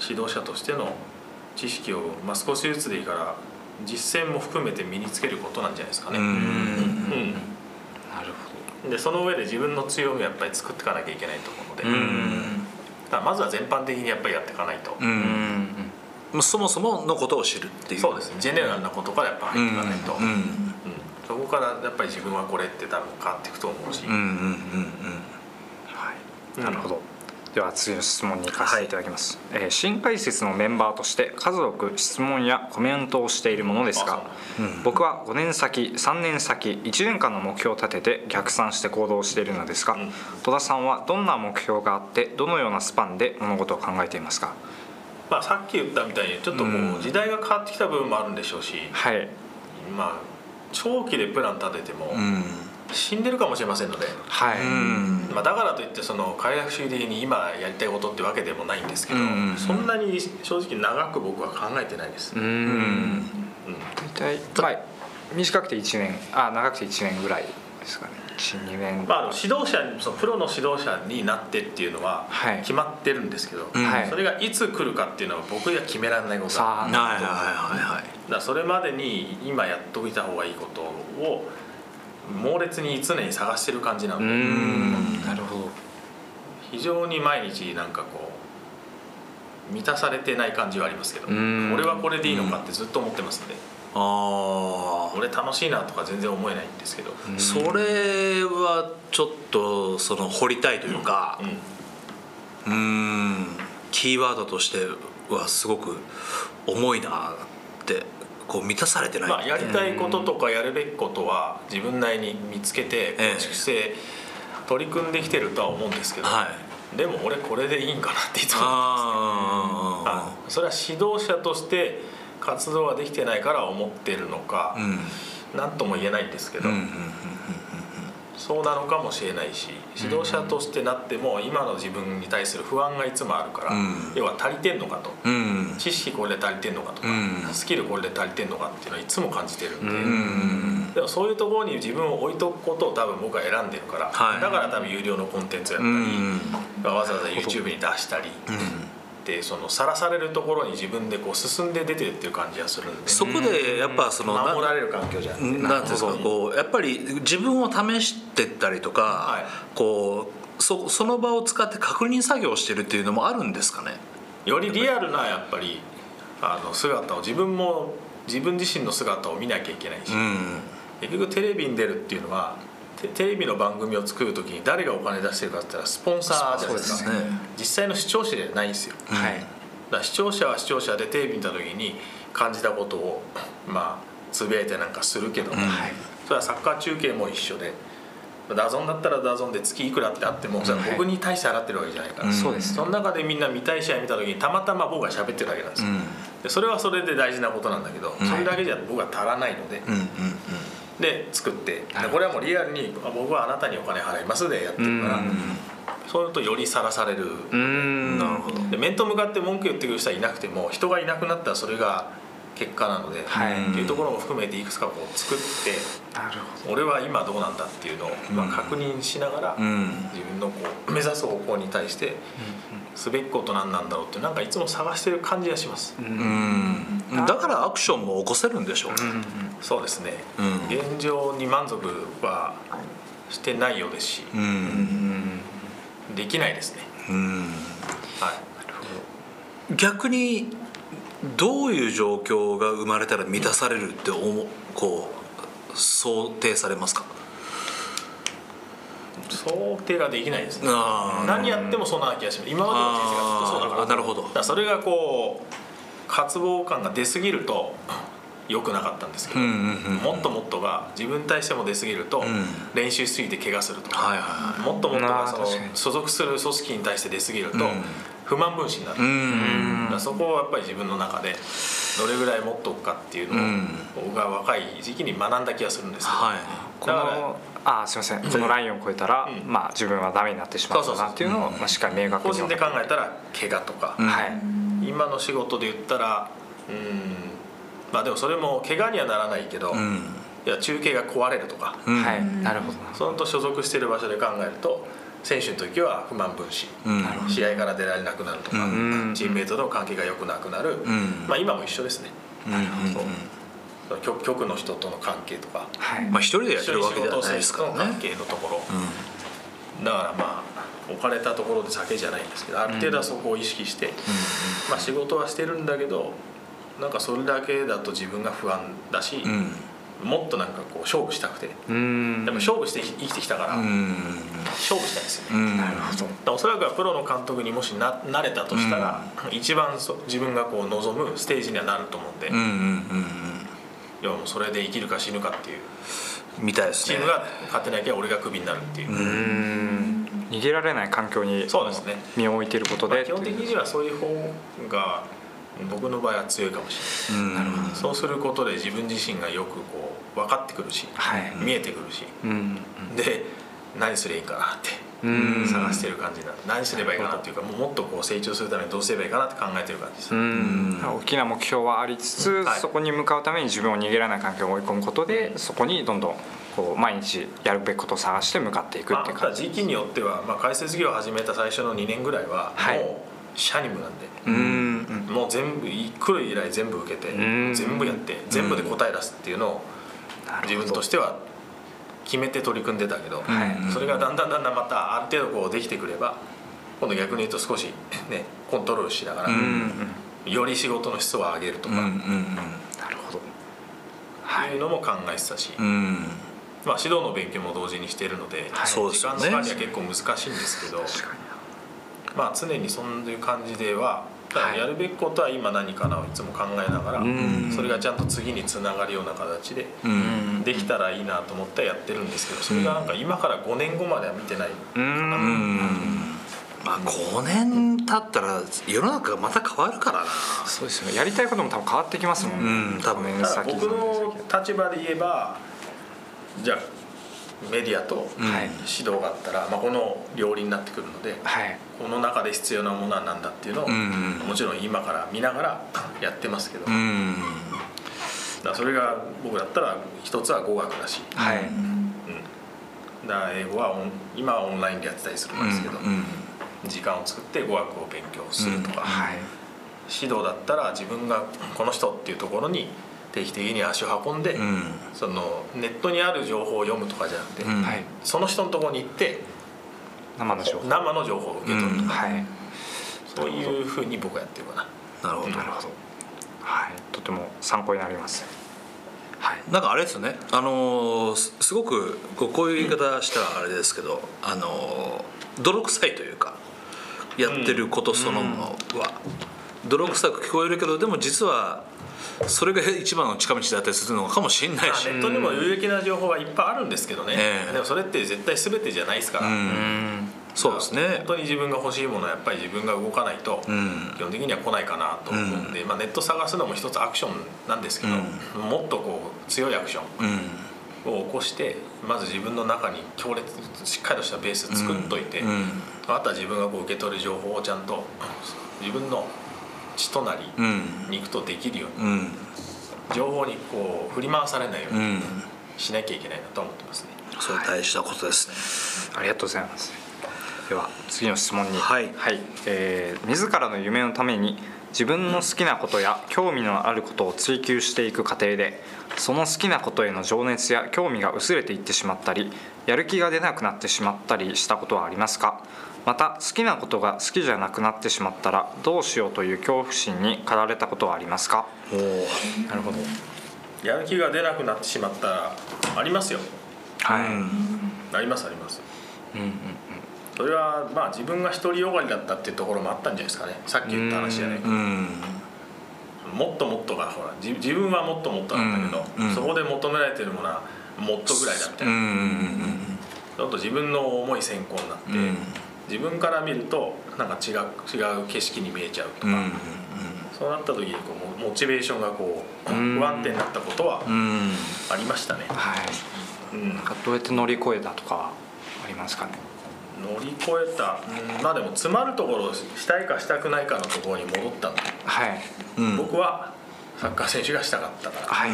指導者としての知識を、まあ、少しずつでいいから実践も含めて身につけることなんじゃないですかね、うん。うん。なるでその上で自分の強みをやっぱり作っていかなきゃいけないと思うので、うん。だまずは全般的にやっぱりやっていかないと、そもそものことを知るっていう。そうですね。ジェネラルなことからやっぱ入っていかないと、そこからやっぱり自分はこれって多分変わっていくと思うし、なるほど、では次の質問に行かせていただきます、えー新解説のメンバーとして数多く質問やコメントをしているものですがう。うん。僕は5年先3年先1年間の目標を立てて逆算して行動しているのですが、うん。戸田さんはどんな目標があってどのようなスパンで物事を考えていますか？まあ、さっき言ったみたいにちょっともう時代が変わってきた部分もあるんでしょうし、はい。まあ長期でプラン立ててもうん。死んでるかもしれませんので、はい、うんまあ、だからといってその快楽主義的に今やりたいことってわけでもないんですけど、うんそんなに正直長く僕は考えてないです、ううん。ん大体、まあ、短くて1年あ長くて1年ぐらいですかね。12年。まあ、あの指導者にそのプロの指導者になってっていうのははい。決まってるんですけど、うん。はい。それがいつ来るかっていうのは僕には決められないことだはいはいはいはいだからそれまでに今やっておいた方がいいことを猛烈に常に探してる感じなのうで、ん。なるほど。非常に毎日なんかこう満たされてない感じはありますけど、うん。俺はこれでいいのかってずっと思ってますんで、あ俺楽しいなとか全然思えないんですけど、あそれはちょっとその掘りたいというかうん。うん。キーワードとしてはすごく重いなってこう満たされてない。まあ、やりたいこととかやるべきことは自分なりに見つけてええ。構築して取り組んできてるとは思うんですけど、はい。でも俺これでいいんかなっていつも思ってますねそれは指導者として活動ができてないから思ってるのかあ、うん。何とも言えないんですけど、うんうんそうなのかもしれないし指導者としてなっても今の自分に対する不安がいつもあるから、うん。要は足りてんのかと。うん。うん知識これで足りてんのかとか、うん。スキルこれで足りてんのかっていうのはいつも感じてるんで、うん。でもそういうところに自分を置いとくことを多分僕は選んでるから、はい。だから多分有料のコンテンツやったり、うん。わざわざ YouTube に出したり、ってそのさらされるところに自分でこう進んで出てるっていう感じがするんで。そこでやっぱそのな守られる環境じゃなくてなんですかこうやっぱり自分を試してったりとか、はい。こうそその場を使って確認作業をしてるっていうのもあるんですかね？よりリアルなやっぱりあの姿を自分も自分自身の姿を見なきゃいけないし、うん。結局テレビに出るっていうのはテテレビの番組を作る時に誰がお金出してるかって言ったらスポンサーじゃないですか。ね。実際の視聴者じゃないんですよ、だはい。から視聴者は視聴者でテレビ見た時に感じたことをまあつぶやいてなんかするけども、はい。それはサッカー中継も一緒でダゾンだったらダゾンで月いくらってあってもそれは僕に対して払ってるわけじゃないから、うん。そうですその中でみんな見たい試合見た時にたまたま僕が喋ってるだけなんですよ、でそれはそれで大事なことなんだけど、それだけじゃ僕は足らないので、うんうんで作ってこれはもうリアルにあ僕はあなたにお金払いますでやってるからうん。そうするとよりさらされる。うん。なるほど。で面と向かって文句言ってくる人はいなくても人がいなくなったらそれが結果なので、はい。っていうところも含めていくつかこう作って俺は今どうなんだっていうのを、まあ、確認しながら、自分のこう目指す方向に対してすべきこと何なんだろうってなんかいつも探してる感じがします、どうん。だからアクションも起こせるんでしょうね、そうですね、うん。現状に満足はしてないようですし、うん。できないですね。うん。はい。逆にどういう状況が生まれたら満たされるって思うこう想定されますか？想定ができないですね。何やってもそんな気がします。今までの人生がずっとそうだから。なるほど。それがこう渇望感が出過ぎると良くなかったんですけど、うんうんうんもっともっとが自分に対しても出過ぎると、ん。練習しすぎて怪我するとか、はいはもっともっとあがその所属する組織に対して出過ぎると、うん不満分子になる、いうん。だからそこをやっぱり自分の中でどれぐらい持っておくかっていうのを、うん。僕が若い時期に学んだ気がするんですけど、はい。こだからのあすみません。このラインを超えたら、うん。まあ自分はダメになってしまうなっていうのをまあしっかり明確に個人で考えたら怪我とか、うん。はい。今の仕事で言ったらうん。まあでもそれも怪我にはならないけど、うん。いや中継が壊れるとか、うん。はい。なるほどなそのと所属してる場所で考えると選手の時は不満分子、うん。試合から出られなくなるとか、うん。チームメイトとの関係が良くなくなる、ん。まあ今も一緒ですね。うん。そう。その局局の人との関係とか。はい。まあ一人でやってるわけではないですからね。関係のところ、だからまあ置かれたところで酒じゃないんですけどある程度はそこを意識して、まあ、仕事はしてるんだけどなんかそれだけだと自分が不安だし、うんもっとなんかこう勝負したくて。やっうん。ぱ勝負して生きてきたから、うん。勝負したいんですよね、うん。なるほど。おそらくはプロの監督にもしななれたとしたら、一番そ自分がこう望むステージにはなると思うんで、うんうんうん。要はもうそれで生きるか死ぬかっていう。うんみたいですね。チームが勝てなきゃ俺がクビになるっていう、うん。逃げられない環境にそうですね。身を置いていることでまあ基本的にはそういう方が僕の場合は強いかもしれない。うん。そうすることで自分自身がよくこう分かってくるし、はい。見えてくるし。うん。で何すればいいかなってうん。探してる感じなんで何すればいいかなっていうかもうもっとこう成長するためにどうすればいいかなって考えてる感じです、うん。大きな目標はありつつ、はい。そこに向かうために自分を逃げられない環境を追い込むことでそこにどんどんこう毎日やるべきことを探して向かっていくまあ、っていう感じ、ただ時期によっては、まあ、解説業を始めた最初の2年ぐらいははい。もうシャニムなんで、うん。うん。もう全部来る依頼全部受けてうん。全部やって全部で答え出すっていうのを自分としては決めて取り組んでたけど、はい。それがだんだんだんだんまたある程度こうできてくれば今度逆に言うと少しねコントロールしながら、うんうんより仕事の質を上げるとか、うんうんなるほどっていうのも考えてたし、うんうんまあ、指導の勉強も同時にしているので、はい時間の管理は結構難しいんですけど、確かまあ、常にそういう感じでははい。やるべきことは今何かなをいつも考えながら、うん。それがちゃんと次につながるような形でうん。できたらいいなと思ってやってるんですけどそれがなんか今から5年後までは見てない、うん。うん。まあ5年経ったら世の中がまた変わるからな。そうですよね。やりたいことも多分変わってきますもんね、うん。多分僕の立場で言えばじゃあメディアとはい。指導があったら、まあ、この両輪になってくるのではい。この中で必要なものは何だっていうのを、うんもちろん今から見ながらやってますけど、だそれが僕だったら一つは語学だし、はい。うん。だから英語は今はオンラインでやってたりするんですけど、うん時間を作って語学を勉強するとか、はい。指導だったら自分がこの人っていうところに定期的に足を運んで、うん。そのネットにある情報を読むとかじゃなくて、うん。はい。その人のところに行って生の情報。生の情報を受け取るとか、はい。そういうふうに僕はやってるかな。なるほど。なるほど。はい。とても参考になります。はい。なんかあれですよね。あのーすすごくこうこういう言い方したらあれですけどあのー泥臭いというかやってることそのものは。泥臭く聞こえるけどでも実はそれが一番の近道だったりするのかもしれないし。まあネットにも有益な情報はいっぱいあるんですけどね、ええ。でもそれって絶対全てじゃないですから、そうですね。本当に自分が欲しいものはやっぱり自分が動かないと、うん。基本的には来ないかなと思うんで、まあ、ネット探すのも一つアクションなんですけど、もっとこう強いアクショうん。ンを起こしてまず自分の中に強烈しっかりとしたベース作っといて、うん。あとは自分がこう受け取る情報をちゃんと自分の血となりうん。肉とできるようにうん。情報にこう振り回されないよううにん。しなきゃいけないなと思ってますね。それ大事なことですね。ありがとうございます。では次の質問に。はい。えー自らの夢のために自分の好きなことや興味のあることを追求していく過程でその好きなことへの情熱や興味が薄れていってしまったりやる気が出なくなってしまったりしたことはありますか？また好きなことが好きじゃなくなってしまったらどうしようという恐怖心に駆られたことはありますか？おおなるほど。やる気が出なくなってしまったらありますよ。はい、うん。ありますあります。うんうんそれはまあ自分が独りよがりだったっていうところもあったんじゃないですかね。さっき言った話じゃないかうん。もっともっとがほら自自分はもっともっとなんだけど、うんうんそこで求められてるものはもっとぐらいだみたいな、うんうんちょっと自分の思い先行になって、うん自分から見るとなんか違う違う景色に見えちゃうとか、うんそうなった時にこうモモチベーションがこううん。不安定になったことはうん。ありましたね、はい。うん。なんかどうやって乗り越えたとかはありますかね？乗り越えた、うん。まあでも詰まるところをしたいかしたくないかのところに戻ったんで、はい。うん。僕はサッカー選手がしたかったから。はい、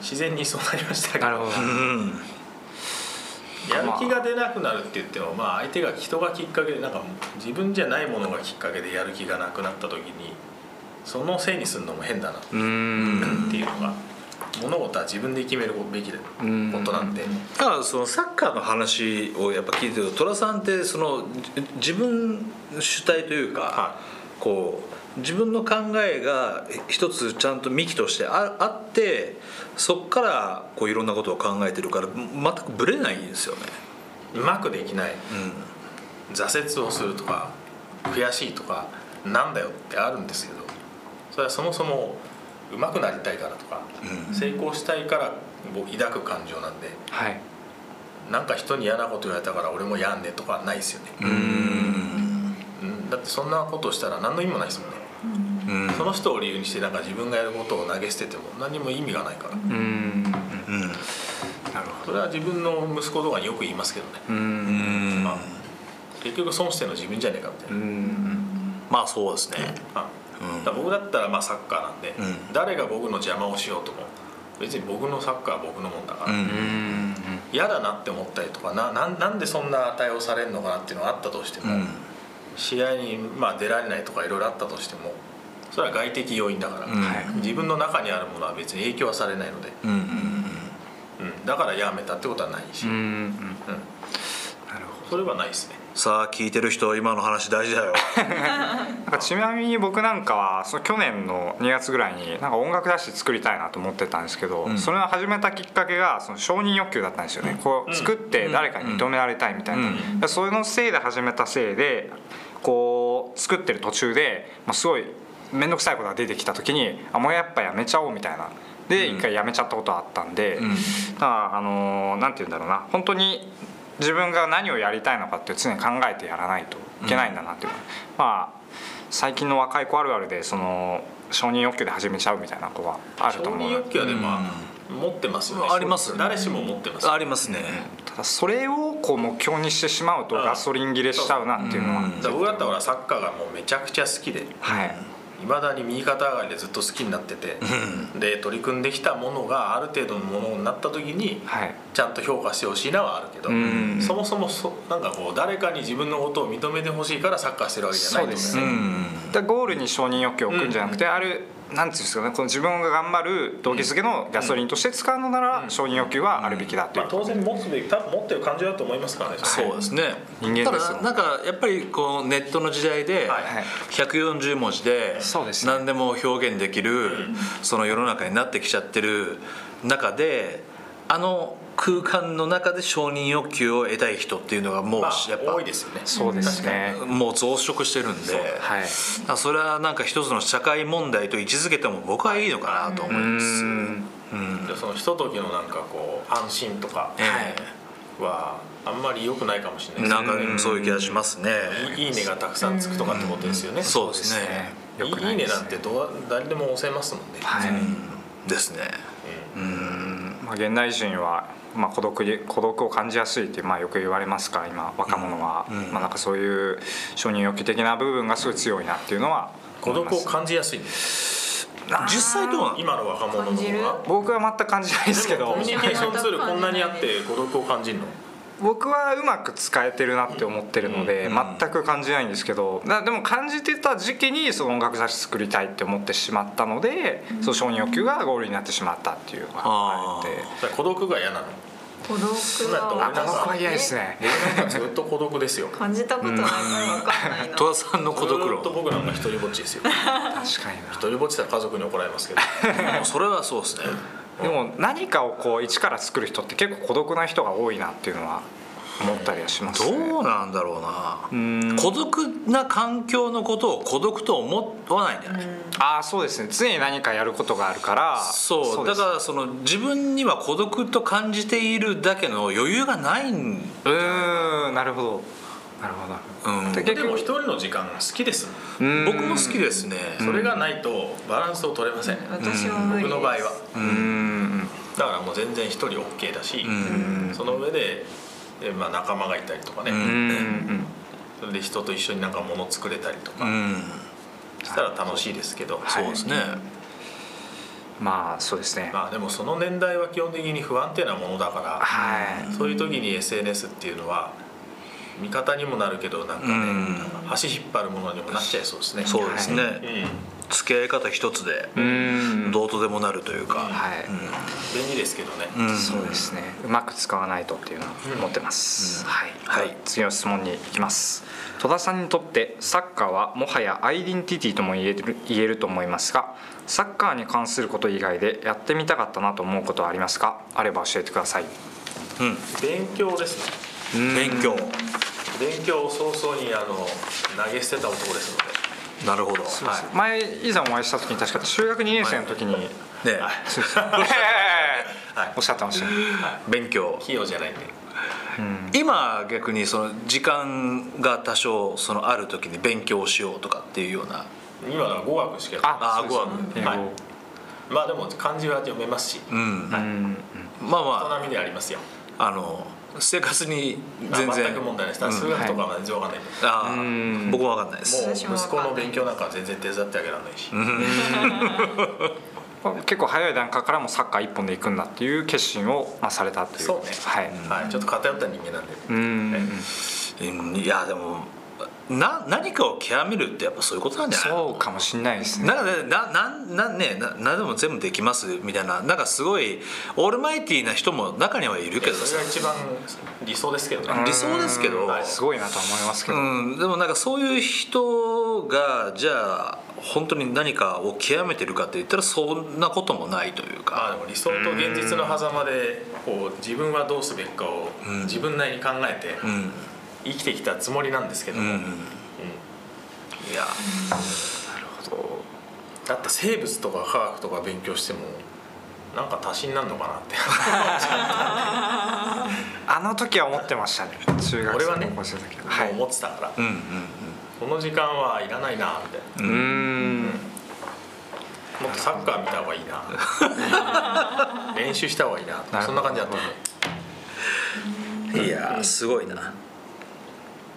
自然にそうなりましたけど。なるほど。うんやる気が出なくなるって言ってもまあ。相手が人がきっかけでなんか自分じゃないものがきっかけでやる気がなくなった時にそのせいにするのも変だな。っていうのが物事は自分で決めるべきことなんで。だからそのサッカーの話をやっぱ聞いてると寅さんってそのじ自分主体というか、はこう自分の考えが一つちゃんと幹としてああってそっからこういろんなことを考えてるから全くぶれないんですよね。うまくできない。うん。挫折をするとか悔しいとかなんだよってあるんですけどそれはそもそもうまくなりたいからとか、うん。成功したいから僕抱く感情なんではい。なんか人に嫌なこと言われたから俺もやんねとかはないですよね、うんうん、だってそんなことしたら何の意味もないですもんね、うん。その人を理由にしてなんか自分がやることを投げ捨てても何も意味がないから、うーん。なるうん。ほそれは自分の息子とかによく言いますけどね、どうん。ん。まあ結局損してるの自分じゃねえかみたいうな、ん。まあそうですね。まあうん。だ僕だったらまあサッカーなんで、うん。誰が僕の邪魔をしようとも別に僕のサッカーは僕のもんだから、うん。うーん。嫌だなって思ったりとかななんなんでそんな対応されるのかなっていうのがあったとしても、うん試合にまあ出られないとかいろいろあったとしてもそれは外的要因だから、うん。はい。自分の中にあるものは別に影響はされないので、うんうんうん、だからやめたってことはないし、うんうーん。うん。なるほそれはないですね。さあ聞いてる人今の話大事だよ。ど なんかちなみに僕なんかはその去年の2月ぐらいになんか音楽雑誌作りたいなと思ってたんですけど、うん。それを始めたきっかけがその承認欲求だったんですよね、こう作って誰かに認められたいみたいな、うん。でそれのせいで始めたせいでこう作ってる途中で、まあ、すごい面倒くさいことが出てきた時にあもうやっぱやめちゃおうみたいな。で一回やめちゃったことがあったんで、うん。だからあのーなんて言うんだろうな。本当に自分が何をやりたいのかって常に考えてやらないといけないんだなっていうのは、まあ最近の若い子あるあるでその承認欲求で始めちゃうみたいな子はある承と思う認欲求はでも、まあ持ってますよね。あります誰しも持ってます。ありますね。ただそれをこう目標にしてしまうとうん。ガソリン切れしちゃうなっていうのは、う。ん。僕だったらサッカーがもうめちゃくちゃ好きではい。いまだに右肩上がりでずっと好きになってて、で取り組んできたものがある程度のものになった時に、はい。ちゃんと評価してほしいなはあるけど、ん。そもそもそなんかこう誰かに自分のことを認めてほしいからサッカーしてるわけじゃないですね。うん。でゴールに承認欲求を置くんじゃなくて、あるなんていうんですかねこの自分が頑張る動機づけのガソリンとして使うのなら、承認欲求はあるべきだという、まあ、当然持つべき多分持ってる感じだと思いますからねそうですね。人間ですただなんかやっぱりこうネットの時代ではい。140文字でそうですね。何でも表現できるその世の中になってきちゃってる中であの空間の中で承認欲求を得たい人っていうのがもうまやっあ多いぱですよね。そうですね。もう増殖してるんで。はいだからそれはなんか一つの社会問題と位置づけても僕はいいのかなと思います。うん。うん。でそのひとときのなんかこう安心とかえはあんまり良くないかもしれえないですなんかそういう気がしますね。いいねがたくさんつくとかってことですよね、そうですね。いいね。なんてどう誰でも押せますもんね、はい、ですね。まあ、現代人は、まあ、孤独に孤独を感じやすいって、まあ、よく言われますから今若者は、うん。まあ、なんかそういう承認欲求的な部分がすごい強いなっていうのは。孤独を感じやすいんで実際どうなの？今の若者の僕は全く感じないですけど。コミュニケーションツールこんなにあって孤独を感じるの？僕はうまく使えてるなって思ってるので、全く感じないんですけどだでも感じてた時期にその音楽雑誌作りたいって思ってしまったので、その承認欲求がゴールになってしまったっていうのがあって。孤独が嫌なの？孤独は。あ孤独は嫌ですね。ずっと孤独ですよ。感じたことないから分かんないな戸田さんの孤独ずっと論。僕なんか一人ぼっちですよ。確かにな。一人ぼっちだったら家族に怒られますけど。それはそうですね。でも何かをこう一から作る人って結構孤独な人が多いなっていうのは思ったりはしますね。どうなんだろうな。うん。孤独な環境のことを孤独と思わないんじゃない？ああそうですね。常に何かやることがあるから。そう。です。だからその自分には孤独と感じているだけの余裕がないん、うーんなるほどなるほど。うん。でも一人の時間が好きです僕も好きですね、それがないとバランスを取れません。私も無理です。僕の場合は。うん。だからもう全然一人 OK だしうん。その上ででまあ仲間がいたりとかね、それで人と一緒になんか物作れたりとか。うん。したら楽しいですけど、そうですね、まあそうですね。まあでもその年代は基本的に不安定なものだから。はい。そういう時に SNS っていうのは味方にもなるけどなんかね、うん。足引っ張るものにもなっちゃいそうですね。そうですね、うん。付き合い方一つでうん。どうとでもなるというか、はい。便利ですけどね、うん。そうですね。うまく使わないとっていうのは思ってます、はい、はい。次の質問に行きます。戸田さんにとってサッカーはもはやアイデンティティとも言える言えると思いますがサッカーに関すること以外でやってみたかったなと思うことはありますか？あれば教えてください。うん。勉強ですね勉強。勉強を早々にあの投げ捨てた男ですので。なるほど。はい。前以前お会いした時に確か中学2年生の時に、ね。そうです はい。おっしゃってましたね、勉強。器用じゃないんで。今逆にその時間が多少そのある時に勉強をしようとかっていうような。今のは語学しかあそうです語学。はい。まあでも漢字は読めますし。うん、うん。まあま人並みでありますよ。ああの生活に全全然全く問題ないです。数学とかは全然わかんない。ああうん。僕も分かんないです。もう息子の勉強なんかは全然手伝ってあげられないし、結構早い段階からもサッカー一本で行くんだっていう決心を、まあ、されたという。そうね。はい、はい、ちょっと偏った人間なんで、うん。いやでもな何かを極めるってやっぱそういうことなんじゃない？そうかもしれないですね。なんかねななんなんねな何でも全部できますみたいななんかすごいオールマイティーな人も中にはいるけどさ。それが一番理想ですけどね。理想ですけど。うんすごいなとは思いますけど、うん、でもなんかそういう人がじゃあ本当に何かを極めてるかって言ったらそんなこともないというか、まあでも理想と現実の狭間でこう自分はどうすべきかをうん。自分なりに考えてうん生きてきたつもりなんですけども、うんうん。いや。だって生物とか科学とか勉強してもなんか足しになるのかなって。あの時は思ってましたね。中学生の時は。はい思ってたから、うんうんこの時間はいらないなみたいな。うーん。もっとサッカー見た方がいいな。練習した方がいいな。なるほど。そんな感じだったいやすごいな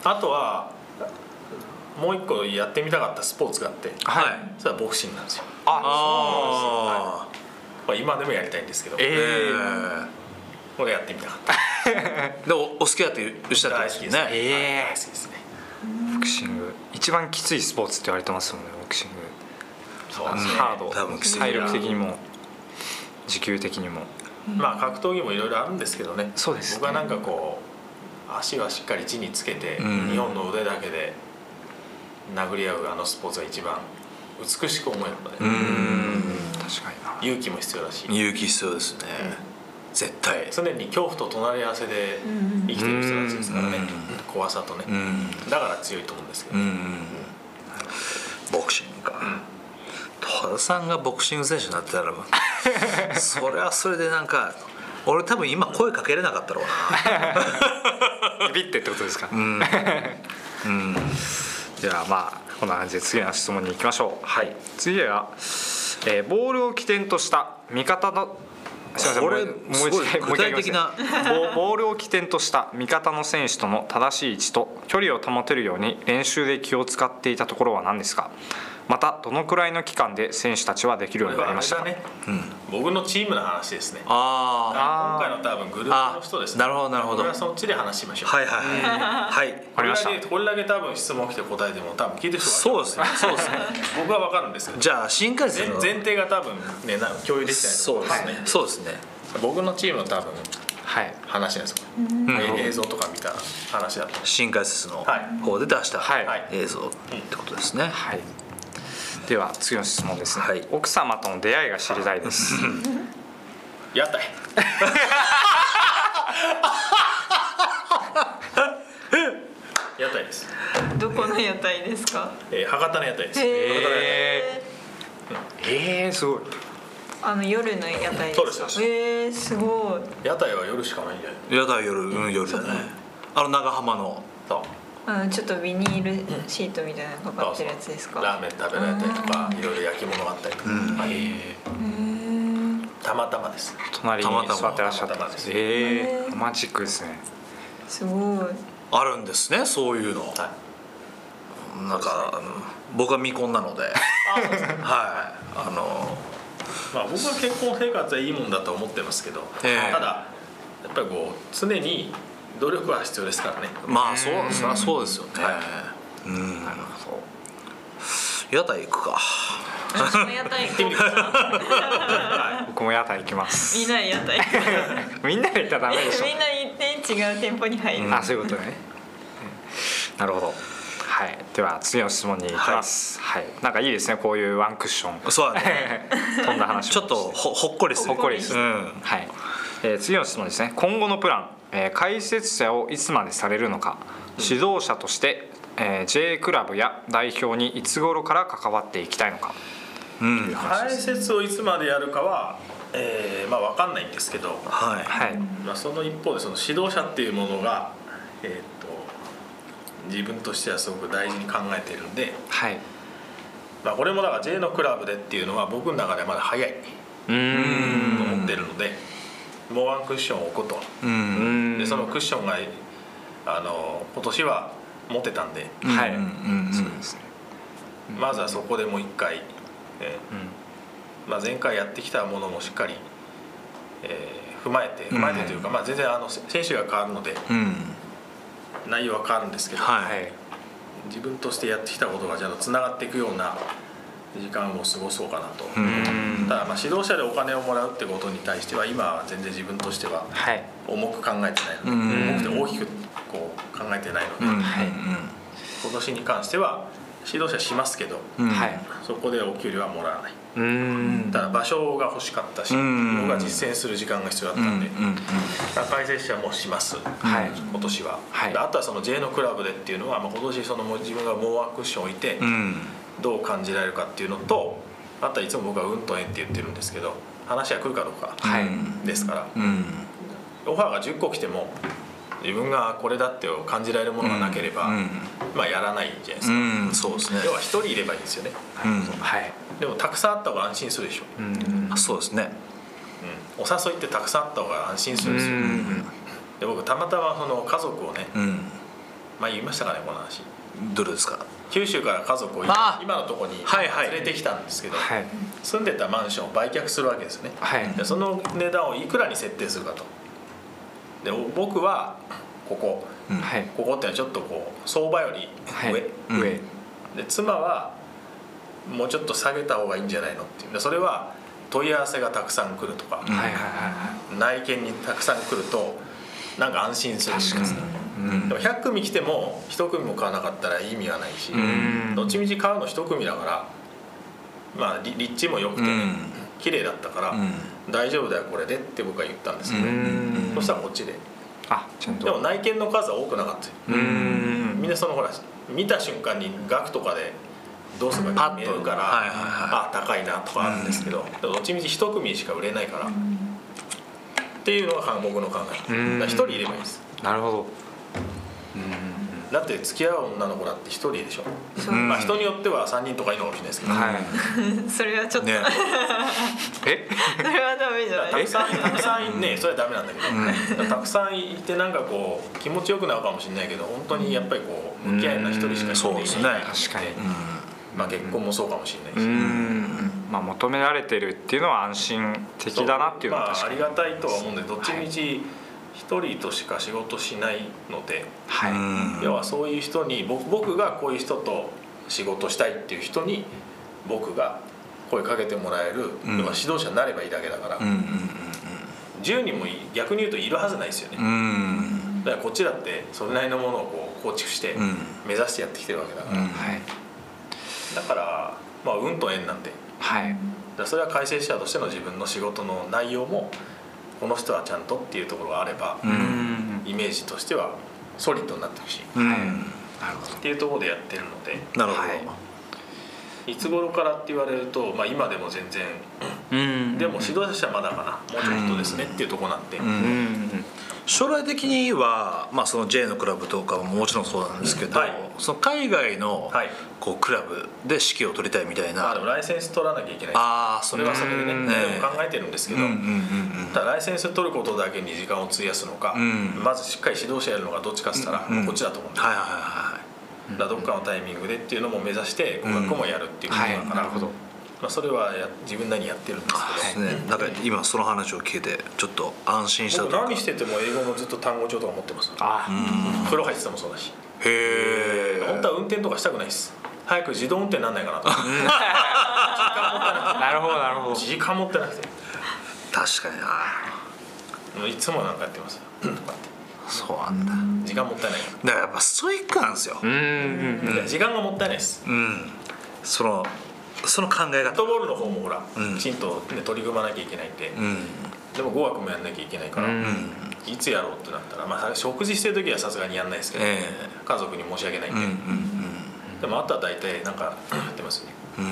あとはもう一個やってみたかったスポーツがあってはい。それはボクシングなんですよ。ああまあ今でもやりたいんですけど。ええー。これやってみたかった。え でおお好きだって言ってたん大好きですね。えー。はい。大好きですね。ボクシング。一番きついスポーツって言われてますもんねボクシング。そうですね。ハード。多分体力的にも。持久的にも。まあ格闘技もいろいろあるんですけどね。そうですね。僕はなんかこう足はしっかり地につけて、うん。日本の腕だけで殴り合うあのスポーツが一番美しく思えるので、うん。確かにな。勇気も必要だし。勇気必要ですね。絶対。常に恐怖と隣り合わせで生きてる人たちですからね。うん。怖さとね。うん。だから強いと思うんですけど、うん。ボクシングか。戸田さんがボクシング選手になってたら それはそれでなんか俺多分今声かけれなかったろうな。ビビってってことですか、うん。うん。ではまあこんな感じで次の質問に行きましょう。はい。次は、えーボールを起点とした味方のすいませんこれもう一回具体的な。ボールを起点とした味方の選手との正しい位置と距離を保てるように練習で気を使っていたところは何ですか？またどのくらいの期間で選手たちはできるようになりましたか？これはあれだね、僕のチームの話ですね。ああー。今回の多分グループの人ですね。あなるほどなるほど。そっちで話しましょう。あはいはいはい。わかりました。これだけこれだけ多分質問来て答えても多分聞いてる人そうですね。そうですね。僕は分かるんですけど。じゃあ新幹線の前前提が多分ねな共有できてなそうですね。ころですね。そうですね。僕のチームの多分はい。話ですよ、うん。映像とか見た話だと。新解説のはい。方で出したはい。映像ってことですね。はいでは次の質問ですね、はい。奥様との出会いが知りたいです。やったい屋台です、どこの屋台ですか？えー博多の屋台です。へえええー、すごい。あの夜の屋台そうですそうです。へえすごい。屋台は夜しかないんじゃない？やだ夜うん夜だねあの長浜の。そうちょっとビニールシートみたいなのかかってるやつですか？ラーメン食べられたりとかいろいろ焼き物があったりとか、うん。はい。へえたまたまです。隣にたまたま座ってらっしゃったたまたまです。ええロマンチックですね。すごい。あるんですねそういうの。はい。なんかあの僕は未婚なので。はい。あのまあ、僕は結婚生活はいいもんだと思ってますけど、ええ。ただやっぱりこう常に努力は必要ですからね。まあそうそりゃそうですよね。うん。なるほ屋台行くか。私も屋台行こうかなど僕も屋台行きます。みんなで屋台みんなで行ったらダメでしょ。みんな行って違う店舗に入る、あそういうことね。なるほど。はい。では次の質問に行きます。はい、なんかいいですねこういうワンクッション。そうだね。飛んだ話ちょっとほほっこりする。ほっこりする。うん。はい、えー次の質問ですね。今後のプラン、えー解説者をいつまでされるのか指導者として、えー J クラブや代表にいつ頃から関わっていきたいのか。うん。解説をいつまでやるかは、えーまあ分かんないんですけど、はい。はい。まあ、その一方でその指導者っていうものが、えー、と自分としてはすごく大事に考えているんで、はい。まあ、これもだから J のクラブでっていうのは僕の中ではまだ早いうーん。と思ってるので、もうワンクッションを置くと。でそのクッションがあの今年は持てたんで、はい。うん。そうですね。まずはそこでもう一回、えうん。ーまあ、前回やってきたものもしっかり、えー踏まえて踏まえてというか、まあ、全然あの選手が変わるのでうん。内容は変わるんですけど、はい。はい自分としてやってきたことがちゃんとつながっていくような時間を過ごそうかなと、うん。ただまあ指導者でお金をもらうってことに対しては今は全然自分としてははい。重く考えてないので、うん。重くて大きくこう考えてないので、うん。はい今年に関しては指導者しますけどうん。はい。そこでお給料はもらわない。うーん。ただ場所が欲しかったし、うん。僕が実践する時間が必要だうんったんで、うん。解説者もします、はい。今年は、はい。であとはその J のクラブでっていうのは、まあ、今年そのもう自分がもうワンクッション置いてうんどう感じられるかっていうのとあとはいつも僕は運と縁って言ってるんですけど話が来るかどうかはい。ですから、うん。オファーが10個来ても自分がこれだって感じられるものがなければ、うん。まあやらないじゃないですか、うん。そうですね。要は1人いればいいんですよね。うん。はい。でもたくさんあった方が安心するでしょ、うん。あそうですね。うん、お誘いってたくさんあった方が安心するんですよ、うん。で僕たまたまその家族をねうん。前言いましたかねこの話。どれですか？九州から家族をあ。今のところにはいはい。連れてきたんですけど、はい。住んでたマンションを売却するわけですよね、はい。でその値段をいくらに設定するかと。でお僕はここ。はい。ここってのはちょっとこう相場より上、上。で妻はもうちょっと下げた方がいいんじゃないのっていう。でそれは問い合わせがたくさん来るとか、はいはいはい内見にたくさん来るとなんか安心する。んです確かうんでも100組来ても1組も買わなかったら意味がないし、ん。どっちみち買うの1組だからまあり立地も良くて、うん。綺麗だったから、うん。大丈夫だよこれでって僕は言ったんですけど、うん。そしたらこっちで。あちゃんと。でも内見の数は多くなかったみんなそのほら見た瞬間に額とかでどうするか見えるから、はいはいはい。あ高いなとかあるんですけど、どっちみち1組しか売れないから、っていうのが僕の考え。うん。だから1人いればいいです。なるほどだって付き合う女の子だって1人でしょ、そう。まあ、人によっては3人とかいいのかもしれないですけど、はい。それはちょっと、ね。え？それはダメじゃない。たくさんたくさんいねそれはダメなんだけど、たくさんいてなんかこう気持ちよくなるかもしれないけど本当にやっぱりこう向き合いの一人しかそうですね確かに。まあ結婚もそうかもしれうないし、ん。まあ求められてるっていうのは安心的だなっていうのはまあ、確かに。ありがたいとは思うんでどっちみち一人としか仕事しないので、はい。うん。要はそういう人に僕僕がこういう人と仕事したいっていう人に僕が声かけてもらえる、うん。要は指導者になればいいだけだから、うんうん10人もい逆に言うといるはずないですよね、うん。うんだからこっちだってそれなりのものをこう構築してうん。目指してやってきてるわけだから、うん。はい。だからまあ運と縁なんで。はい。だそれは解説者としての自分の仕事の内容もこの人はちゃんとっていうところがあれば、イメージとしてはソリッドになってほしい。っうん。はい。なるほど。ていうところでやってるので。なるほど、はい。いつ頃からって言われると、まあ、今でも全然うん。でも指導者はまだかなもうちょっとですねっていうところなんで、うん。うん将来的には、まあ、その J のクラブとかももちろんそうなんですけど、はい。その海外のはい。こうクラブで指揮を取りたいみたいな、まあでもライセンス取らなきゃいけない。ああそそれはそれでね。うん。でも考えてるんですけど、うんうんうんただライセンス取ることだけに時間を費やすのか、うん。まずしっかり指導者やるのがどっちかっつったら、うん。こっちだと思うんで、はいはいはいだどっかのタイミングでっていうのも目指して語学もやるっていうことだはい。から、なるほどまあ、それはや自分なりにやってるんですけど、はい。ね、なんか今その話を聞いてちょっと安心した僕何してても英語のずっと単語帳とか持ってますあ。風呂入っててもそうだし。へえ本当は運転とかしたくないです。早く自動運転なんないかなと。なるほどなるほど時間持ってなくて。確かにな。いつもなんかやってますそうなんだ。時間もったいない。かだからやっぱストイックなんですよ。うんうん時間がもったいないです。うん。そのその考え方。フットボールの方もほら、うん。きちんと、ね、取り組まなきゃいけないんで、うん。でも語学もやんなきゃいけないから、うん。いつやろうってなったら、まあ、食事してる時はさすがにやんないですけど、え家族に申し訳ないんで、うんうんでもあとは大体なんか やってますね。うん。うん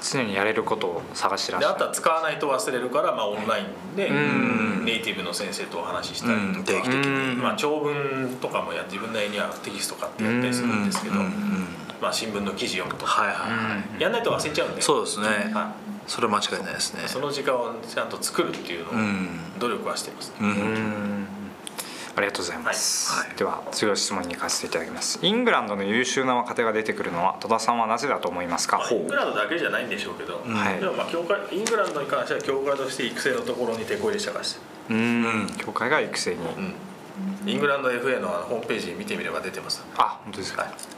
常にやれることを探してらっしゃるであとは使わないと忘れるから、まあ、オンラインでん。ネイティブの先生とお話ししたりうん。とか、定期的に。うんまあ、長文とかもや自分なりにはテキスト買ってやったりするんですけど、うんうんまあ、新聞の記事読むと。かはいはいはい。やんないと忘れちゃうんで。そうですね。はそれは間違いないですね。い、その時間をちゃんと作るっていうのをうん。努力はしてます、ううん。んありがとうございます、はい。はいでは次の質問に行かせていただきます。イングランドの優秀な若手が出てくるのは戸田さんはなぜだと思いますか？まあイングランドだけじゃないんでしょうけど、はい。でもまあ協会イングランドに関しては協会として育成のところに手こ入れしたから。です、うん。協会が育成に、うん、イングランド FA のホームページ見てみれば出てます。あ本当ですか、はい。イングランド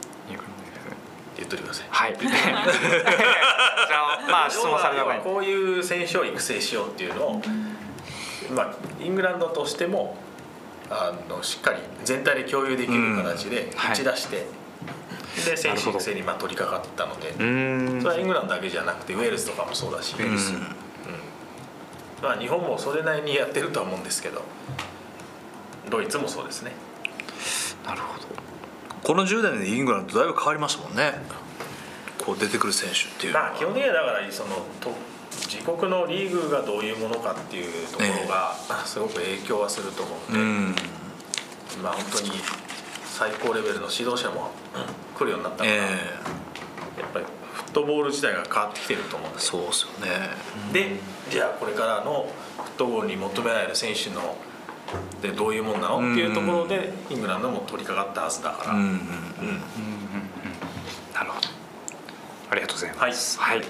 言っといてください。はい。じゃあまあ質問されたこういう選手を育成しようっていうのを、まあ、イングランドとしてもあのしっかり全体で共有できる形ではい。打ち出して、で選手なるほど。育成にまあ取り掛かったので、うん。それはイングランドだけじゃなくてウェールズとかもそうだし、うん。まあ、日本もそれなりにやってるとは思うんですけどドイツもそうですね。なるほどこの10年でイングランドだいぶ変わりましたもんね。こう出てくる選手っていうのは。まあ基本的にはだからそのと自国のリーグがどういうものかっていうところが すごく影響はすると思うんで、うん。まあ本当に最高レベルの指導者も来るようになったから、えやっぱりフットボール自体が変わってきてると思うんえですそうですよね。でじゃあこれからのフットボールに求められる選手のでどういうもんなの？っていうところでイングランドも取り掛かったはずだから、なるありがとうございます。はい。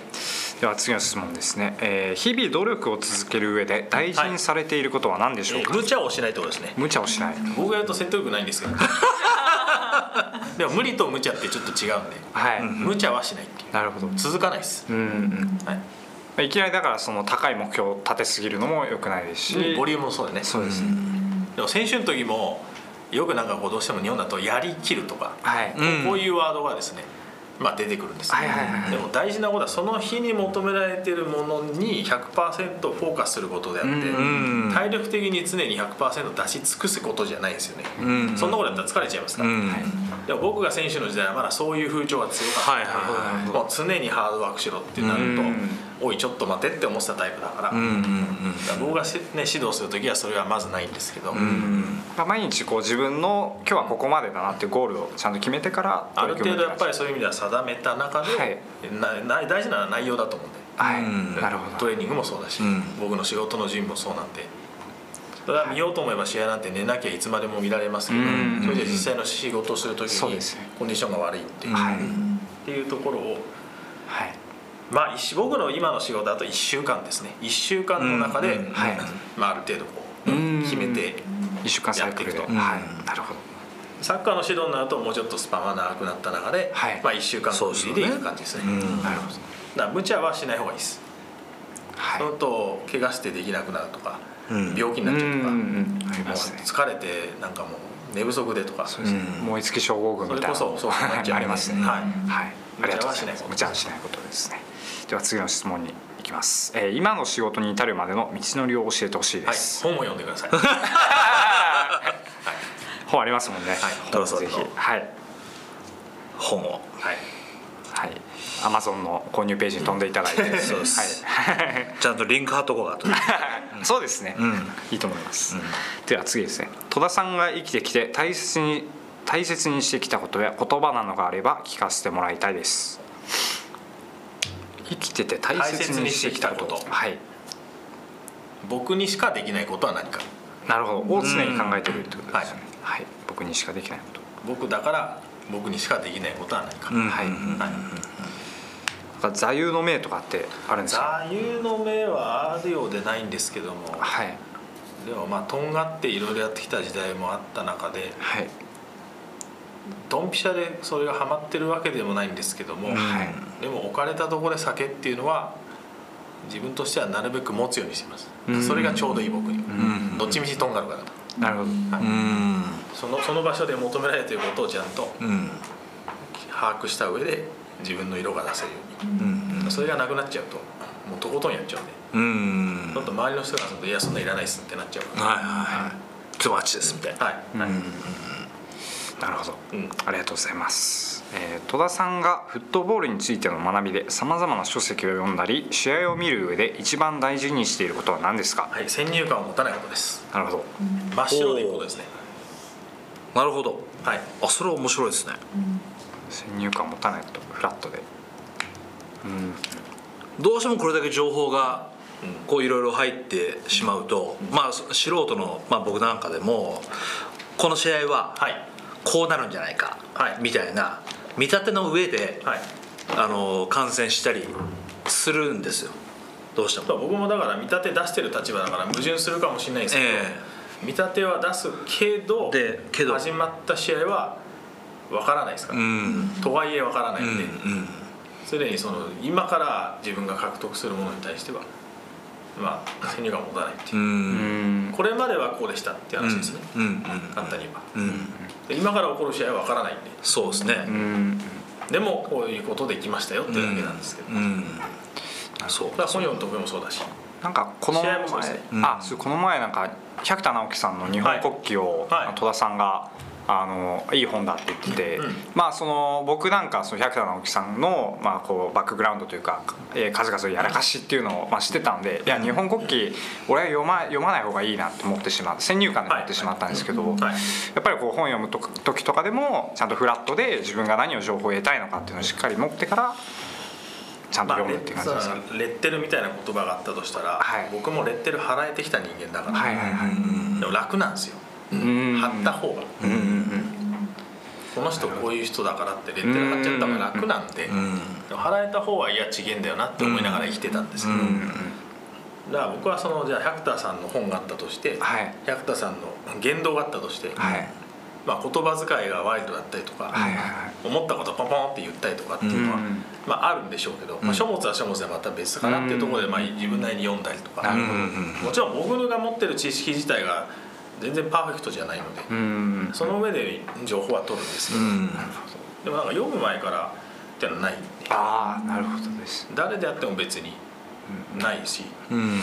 では次の質問ですね。えー日々努力を続ける上で大事にされていることは何でしょうか？無茶をしないってことですね無茶をしない。僕がやると説得力ないんですけど でも無理と無茶ってちょっと違うんではい。無茶はしないっていうなるほど。続かないです、うんうん。はい、いきなりだからその高い目標を立てすぎるのも良くないですし。ボリュームもそうだね。そうですね。でも選手の時もよくなんかこうどうしても日本だとやりきるとか、はい。うん。こういうワードがですねまあ出てくるんですよはいはいはいでも大事なことはその日に求められているものに100%フォーカスすることであって、うん体力的に常に100%出し尽くすことじゃないんですよね、うんそんなことやったら疲れちゃいますから、うんでも僕が選手の時代はまだそういう風潮が強かった。はいはいはいもう常にハードワークしろってなると、うんおいちょっと待てって思ってたタイプだから,、うんうんだから僕がし、ね、指導する時はそれはまずないんですけど、まあ毎日こう自分の今日はここまでだなっていうゴールをちゃんと決めてからある程度やっぱりそそういう意味では定めた中で、はい。なな大事なのは内容だと思うんで。はい、うんなるほどトレーニングもそうだし、うん。僕の仕事の準備もそうなんで。それは見ようと思えば試合なんて寝なきゃいつまでも見られますけど、うん。それで実際の仕事をする時にそうですね。コンディションが悪いっていう,、はい。っていうところをはいまあ一僕の今の仕事だと1週間ですね。1週間の中で、はいまあ、ある程度こううん決めて一週間やっていくと。はい。なるほど。サッカーの指導になるともうちょっとスパンが長くなった中で、はいまあ、1週間区切りでいく感じですね。なるほど。ら無茶はしない方がいいです。はい。そのと怪我してできなくなるとか、うん。病気になっちゃうとか、うん疲れてなんかもう寝不足でとか。そうです燃え尽き症候群みたいな。それこそそうなっちゃう。ありますね。はい。はい。ありがとうございます。無無茶はしないことですねでは次の質問に行きます、えー今の仕事に至るまでの道のりを教えてほしいではい、す、本を読んでください。本ありますもんね、はい。本ぜひ。どうぞはい。本を。はい。はい。アマゾンの購入ページに飛んでいただいて。そうです。はい。ちゃんとリンク貼っとこうかと。そうですね、うん。いいと思います、では次ですね。戸田さんが生きてきて大切に大切にしてきたことや言葉などがあれば聞かせてもらいたいです生きてて大切にしてきたこと。はい。僕にしかできないことは何か。なるほど。を常に考えてるってことですよね、はい。僕にしかできないこと。僕だから僕にしかできないことは何か、うん。はい。うん。はい。座右の銘とかってあるんですか？座右の銘はあるようでないんですけども。はい。でもまあとんがっていろいろやってきた時代もあった中で。はいドンピシャでそれがハマってるわけでもないんですけども、はい。でも置かれたところで酒っていうのは自分としてはなるべく持つようにしてます、うん。それがちょうどいい僕に、ん。どっちみちとんがるからと。なるほど。うん。そのその場所で求められていることをちゃんとうん。把握した上で自分の色が出せるように、うん。それがなくなっちゃうともうとことんやっちゃうんで。うん。ちょっと周りの人がすると「いやそんなんいらないっす」ってなっちゃうから。はいはいはい。つまちですみたいな。はい、はいなるほど、うんありがとうございます、えー戸田さんがフットボールについての学びでさまざまな書籍を読んだり試合を見る上で一番大事にしていることは何ですか、はい、先入観を持たないことです。なるほど。真っ白でいくことですね。なるほど。はい。あそれは面白いですね。先入観を持たないことフラットで。うん。どうしてもこれだけ情報がこういろいろ入ってしまうと、まあ素人の、まあ、僕なんかでもこの試合ははいこうなるんじゃないか、はい。みたいな見立ての上で、はい。あの観戦したりするんですよ。どうしても。僕もだから見立て出してる立場だから矛盾するかもしれないですけど、え見立ては出すけどでけど。始まった試合は分からないですから、うん。とはいえ分からないうんんで、うん。すでにその今から自分が獲得するものに対してはまあ先入観を持たないっていう。これまではこうでしたっていう話ですね、うん。うん。簡単に言えば。うん。で今から起こる試合は分からないんで。そうですね。うん。でもこういうことできましたよってだけなんですけど、そう。から本読む時もそうだし。なんかこの前あこの前なんか百田直樹さんの日本国旗を、戸田さんがあのいい本だって言ってて、うん。まあその僕なんかその百田直樹さんの、まあ、こうバックグラウンドというか、えー数々のやらかしっていうのを、まあ、知ってたんでいや日本国旗俺は読ま読まない方がいいなって思ってしまう先入観で思ってしまったんですけど、はい。やっぱりこう本読むと時とかでもちゃんとフラットで自分が何を情報を得たいのかっていうのをしっかり持ってからちゃんとまあ、読むって感じですか、レレッテルみたいな言葉があったとしたら、はい。僕もレッテル払えてきた人間だから、はいはいはい。でも楽なんですよ、うん貼った方が、うんうんうん。この人こういう人だからってレッテル貼っちゃった方が楽なんで、払えた方はいやちげえんだよなって思いながら生きてたんですけど、だから僕はそのじゃあ百田さんの本があったとして、はい。百田さんの言動があったとして、はい。まあ、言葉遣いがワイルドだったりとか、はいはいはい。思ったことポンポンって言ったりとかっていうのは、うんまあ、あるんでしょうけど、まあ、書物は書物でまた別かなっていうところで、まあ、自分なりに読んだりとか、もちろん僕が持ってる知識自体が全然パーフェクトじゃないので、うん。その上で情報は取るんですけど、うん。でもなんか読む前からっていうのはないああなるほどです。誰であっても別にないし、うん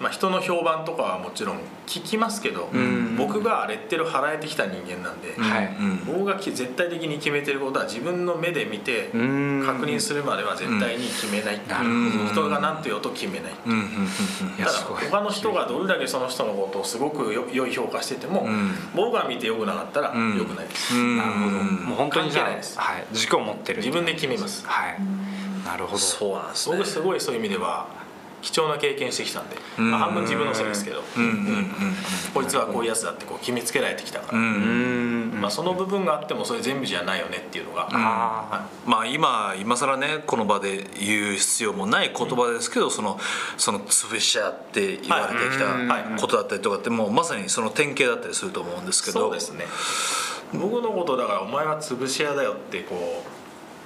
まあ、人の評判とかはもちろん聞きますけど、ん。僕がレッテル払えてきた人間なんで、はい。うん。僕が絶対的に決めてることは自分の目で見てうん。確認するまでは絶対に決めないっていう。人が何て言おうと決めないう。んうんただ他の人がどれだけその人のことをすごくよ良い評価してても、ん。僕が見て良くなかったらん。良くないです、うん。なるほど。もう本当にじゃあ関係ないです。はい。軸を持ってる自分で決めます。はい。なるほど。そうなんですね。僕すごいそういう意味では貴重な経験してきたんで、ん。まあ、半分自分のせいですけど、こいつはこういうやつだってこう決めつけられてきたから、まあ、その部分があってもそれ全部じゃないよねっていうのが、あまあ今今更ねこの場で言う必要もない言葉ですけどそのその潰し合って言われてきはい。たことだったりとかってもうまさにその典型だったりすると思うんですけど。そうですね。僕のことだから「お前は潰し屋だよ」ってこ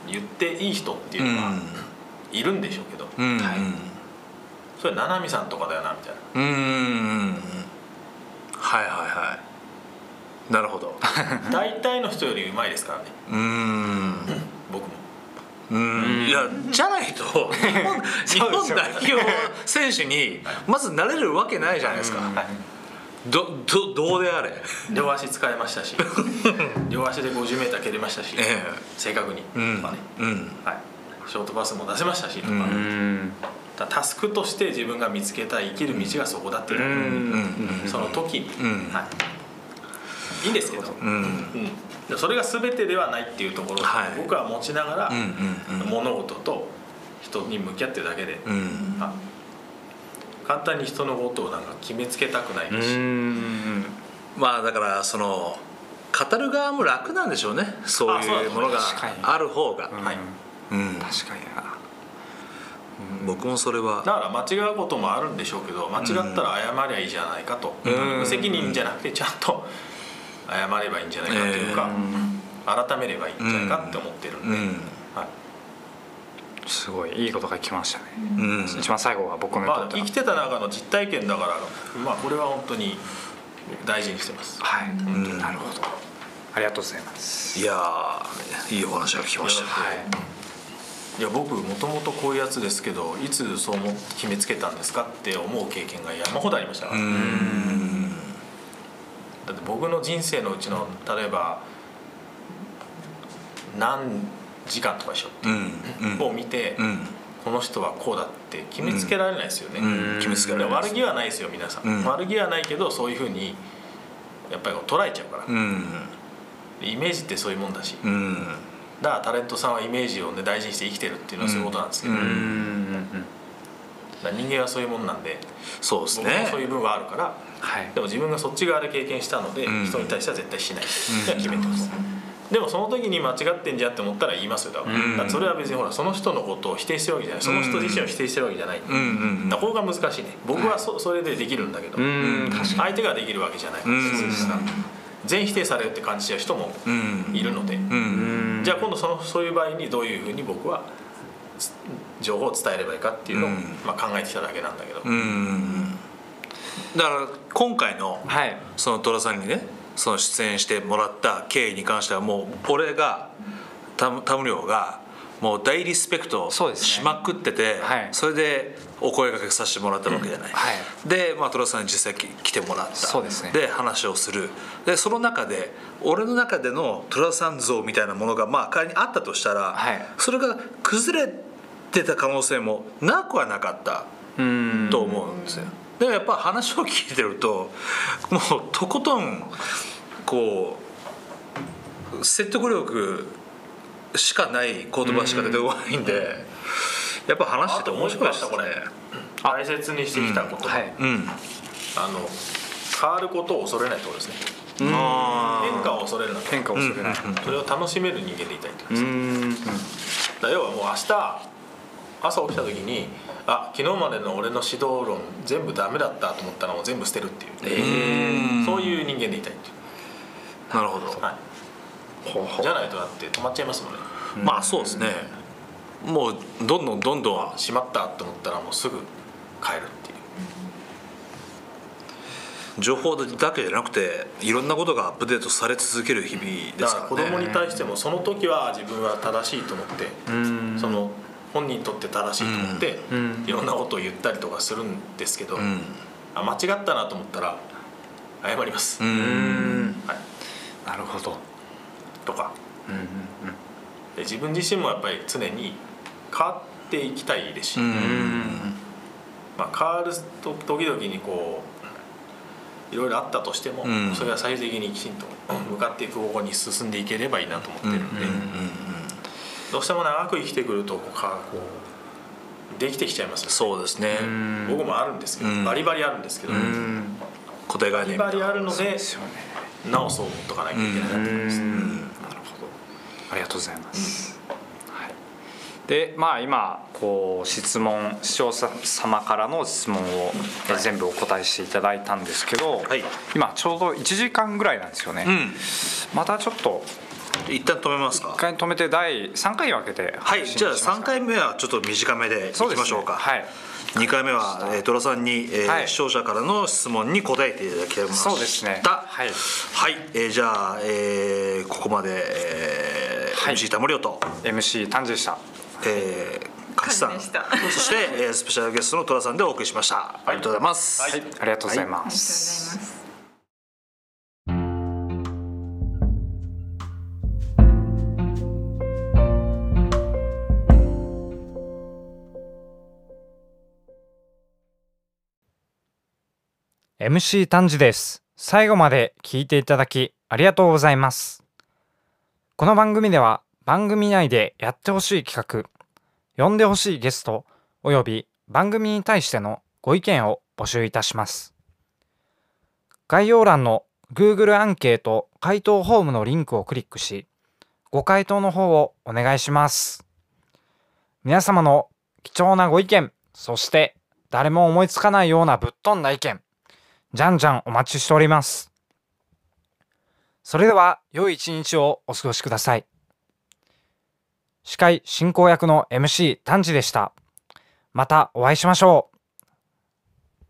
う言っていい人っていうのはうん。いるんでしょうけど、うん。はいそれ七海さんとかだよなみたいな。うんはいはいはい。なるほど。大体の人よりうまいですからね。うん。僕も。うん。いやじゃないと日本 日本代表選手にまずなれるわけないじゃないですか、どどどうであれ。両足使いましたし。両足で 50m 蹴りましたし、え正確に。うん。とかね、うん。はい、ショートパスも出せましたしとか、うんタスクとして自分が見つけた生きる道がそこだっていう。う、うん。その時。に、うん。はい、いいんですけど、うん。うん。でそれが全てではないっていうところ。をはい。僕は持ちながら、うんうんうん。物事と人に向き合ってるだけで、うん。あ簡単に人のことをなんか決めつけたくないし、うん。まあだからその語る側も楽なんでしょうね。そういうものがある方が、はい。うん、確かにな僕もそれは。だから間違うこともあるんでしょうけど間違ったら謝りゃいいじゃないかと、うん。無責任じゃなくてちゃんと謝ればいいんじゃないかというか、改めればいいんじゃないかって思ってるんで、すごいいいことが来ましたね。うん。一番最後は僕のまあ、生きてた中の実体験だから、まあ、これは本当に大事にしてます。はい。ん。なるほど。ありがとうございます。いやーいいお話が聞きました。ねいや僕もともとこういうやつですけどいつそう思って決めつけたんですかって思う経験が山ほどありました。から、うん。だって僕の人生のうちの例えば何時間とかでしょ、うんうん。を見て、うん。この人はこうだって決めつけられないですよね、うん。決めつけられない。悪気はないですよ皆さん、うん。悪気はないけどそういうふうにやっぱり捉えちゃうから、うん。イメージってそういうもんだし、うんだからタレントさんはイメージを、ね、大事にして生きてるっていうのはそういうことなんですけど、うん。うんうん人間はそういうもんなんで。そうです僕もねそういう部分はあるから。はい。でも自分がそっち側で経験したので、うん。人に対しては絶対しない。って決めてます、でもその時に間違ってんじゃんって思ったら言いますよだからそれは別にほらその人のことを否定してるわけじゃない。その人自身を否定してるわけじゃない、うんうんだからここが難しいね。僕はそそれでできるんだけど、相手ができるわけじゃないうん。そうですから全否定されるって感じちゃう人もうん。いるので、うん。じゃあ今度そのそういう場合にどういうふうに僕はつ情報を伝えればいいかっていうのを、うん。まあ、考えてきただけなんだけど、うん。だから今回のはい。その寅さんにねその出演してもらった経緯に関してはもう俺が田田無亮がもう大リスペクトしまくっててはい。それでお声掛けさせてもらったわけじゃない、はい。で、まあ、寅さんに実際き来てもらった。そうですね。で話をする。でその中で俺の中での寅さん像みたいなものがまあ仮にあったとしたら、はい。それが崩れてた可能性もなくはなかったうん。と思うんですよ。でもやっぱ話を聞いてるともうとことんこう説得力しかない言葉しか出てこないんでやっぱ話してて面白いですね。大切にしてきたこと、はいうん。あの変わることを恐れないってことですね。変化を恐れるなと。変化を恐れない。それを楽しめる人間でいたいってことうですん。だ要はもう明日朝起きた時にあ昨日までの俺の指導論全部ダメだったと思ったらもう全部捨てるっていう、えそういう人間でいたいっていう、なるほど。はい、ほうほう。じゃないとだって止まっちゃいますもんね。まあそうですねもうどんどんどんどんしまったと思ったらもうすぐ帰るっていう。情報だけじゃなくていろんなことがアップデートされ続ける日々ですかららね子供に対してもその時は自分は正しいと思ってその本人にとって正しいと思ってうん。いろんなことを言ったりとかするんですけどうん。あ間違ったなと思ったら謝ります。う、ん。はい、なるほど。とか。うんうん。で自分自身もやっぱり常に変わっていきたいですし、うん。まあ、変わると時々にこういろいろあったとしても、うん。それは最終的にきちんと向かっていく方向に進んでいければいいなと思ってるんで、どうしても長く生きてくるとこうかこうできてきちゃいますよね。そうですね。うん。僕もあるんですけど、うん。バリバリあるんですけど、うバん。固定概リバリあるのでですよね。直そうとかなきゃいけないなと思います、なるほど。ありがとうございます、はい、でまあ今こう質問視聴者様からの質問をえ全部お答えしていただいたんですけど、はい。今ちょうど1時間ぐらいなんですよね、うん。またちょっと一旦止めます一か回止めて第3回に分けてはい。じゃあ3配信しますか。回目はちょっと短めでいきましょうか。はい。2回目は、えー、寅さんに、えーはい。視聴者からの質問に答えていただきました。そうですね。はい、はい。えーじゃあ、えーここまで、えーはい。MC 田森と、MC 丹治でしたえー、勝さん。そして、えースペシャルゲストの寅さんでお送りしました、ありがとうございます、はい。ありがとうございまありがとうございす、ます「MC 丹治です。最後まで聞いていただきありがとうございます。この番組では番組内でやってほしい企画呼んでほしいゲストおよび番組に対してのご意見を募集いたします。概要欄の Google アンケート回答フォームのリンクをクリックしご回答の方をお願いします。皆様の貴重なご意見そして誰も思いつかないようなぶっ飛んだ意見じゃんじゃんお待ちしております。それでは良い一日をお過ごしください。司会進行役の MC 丹治でした。またお会いしましょう。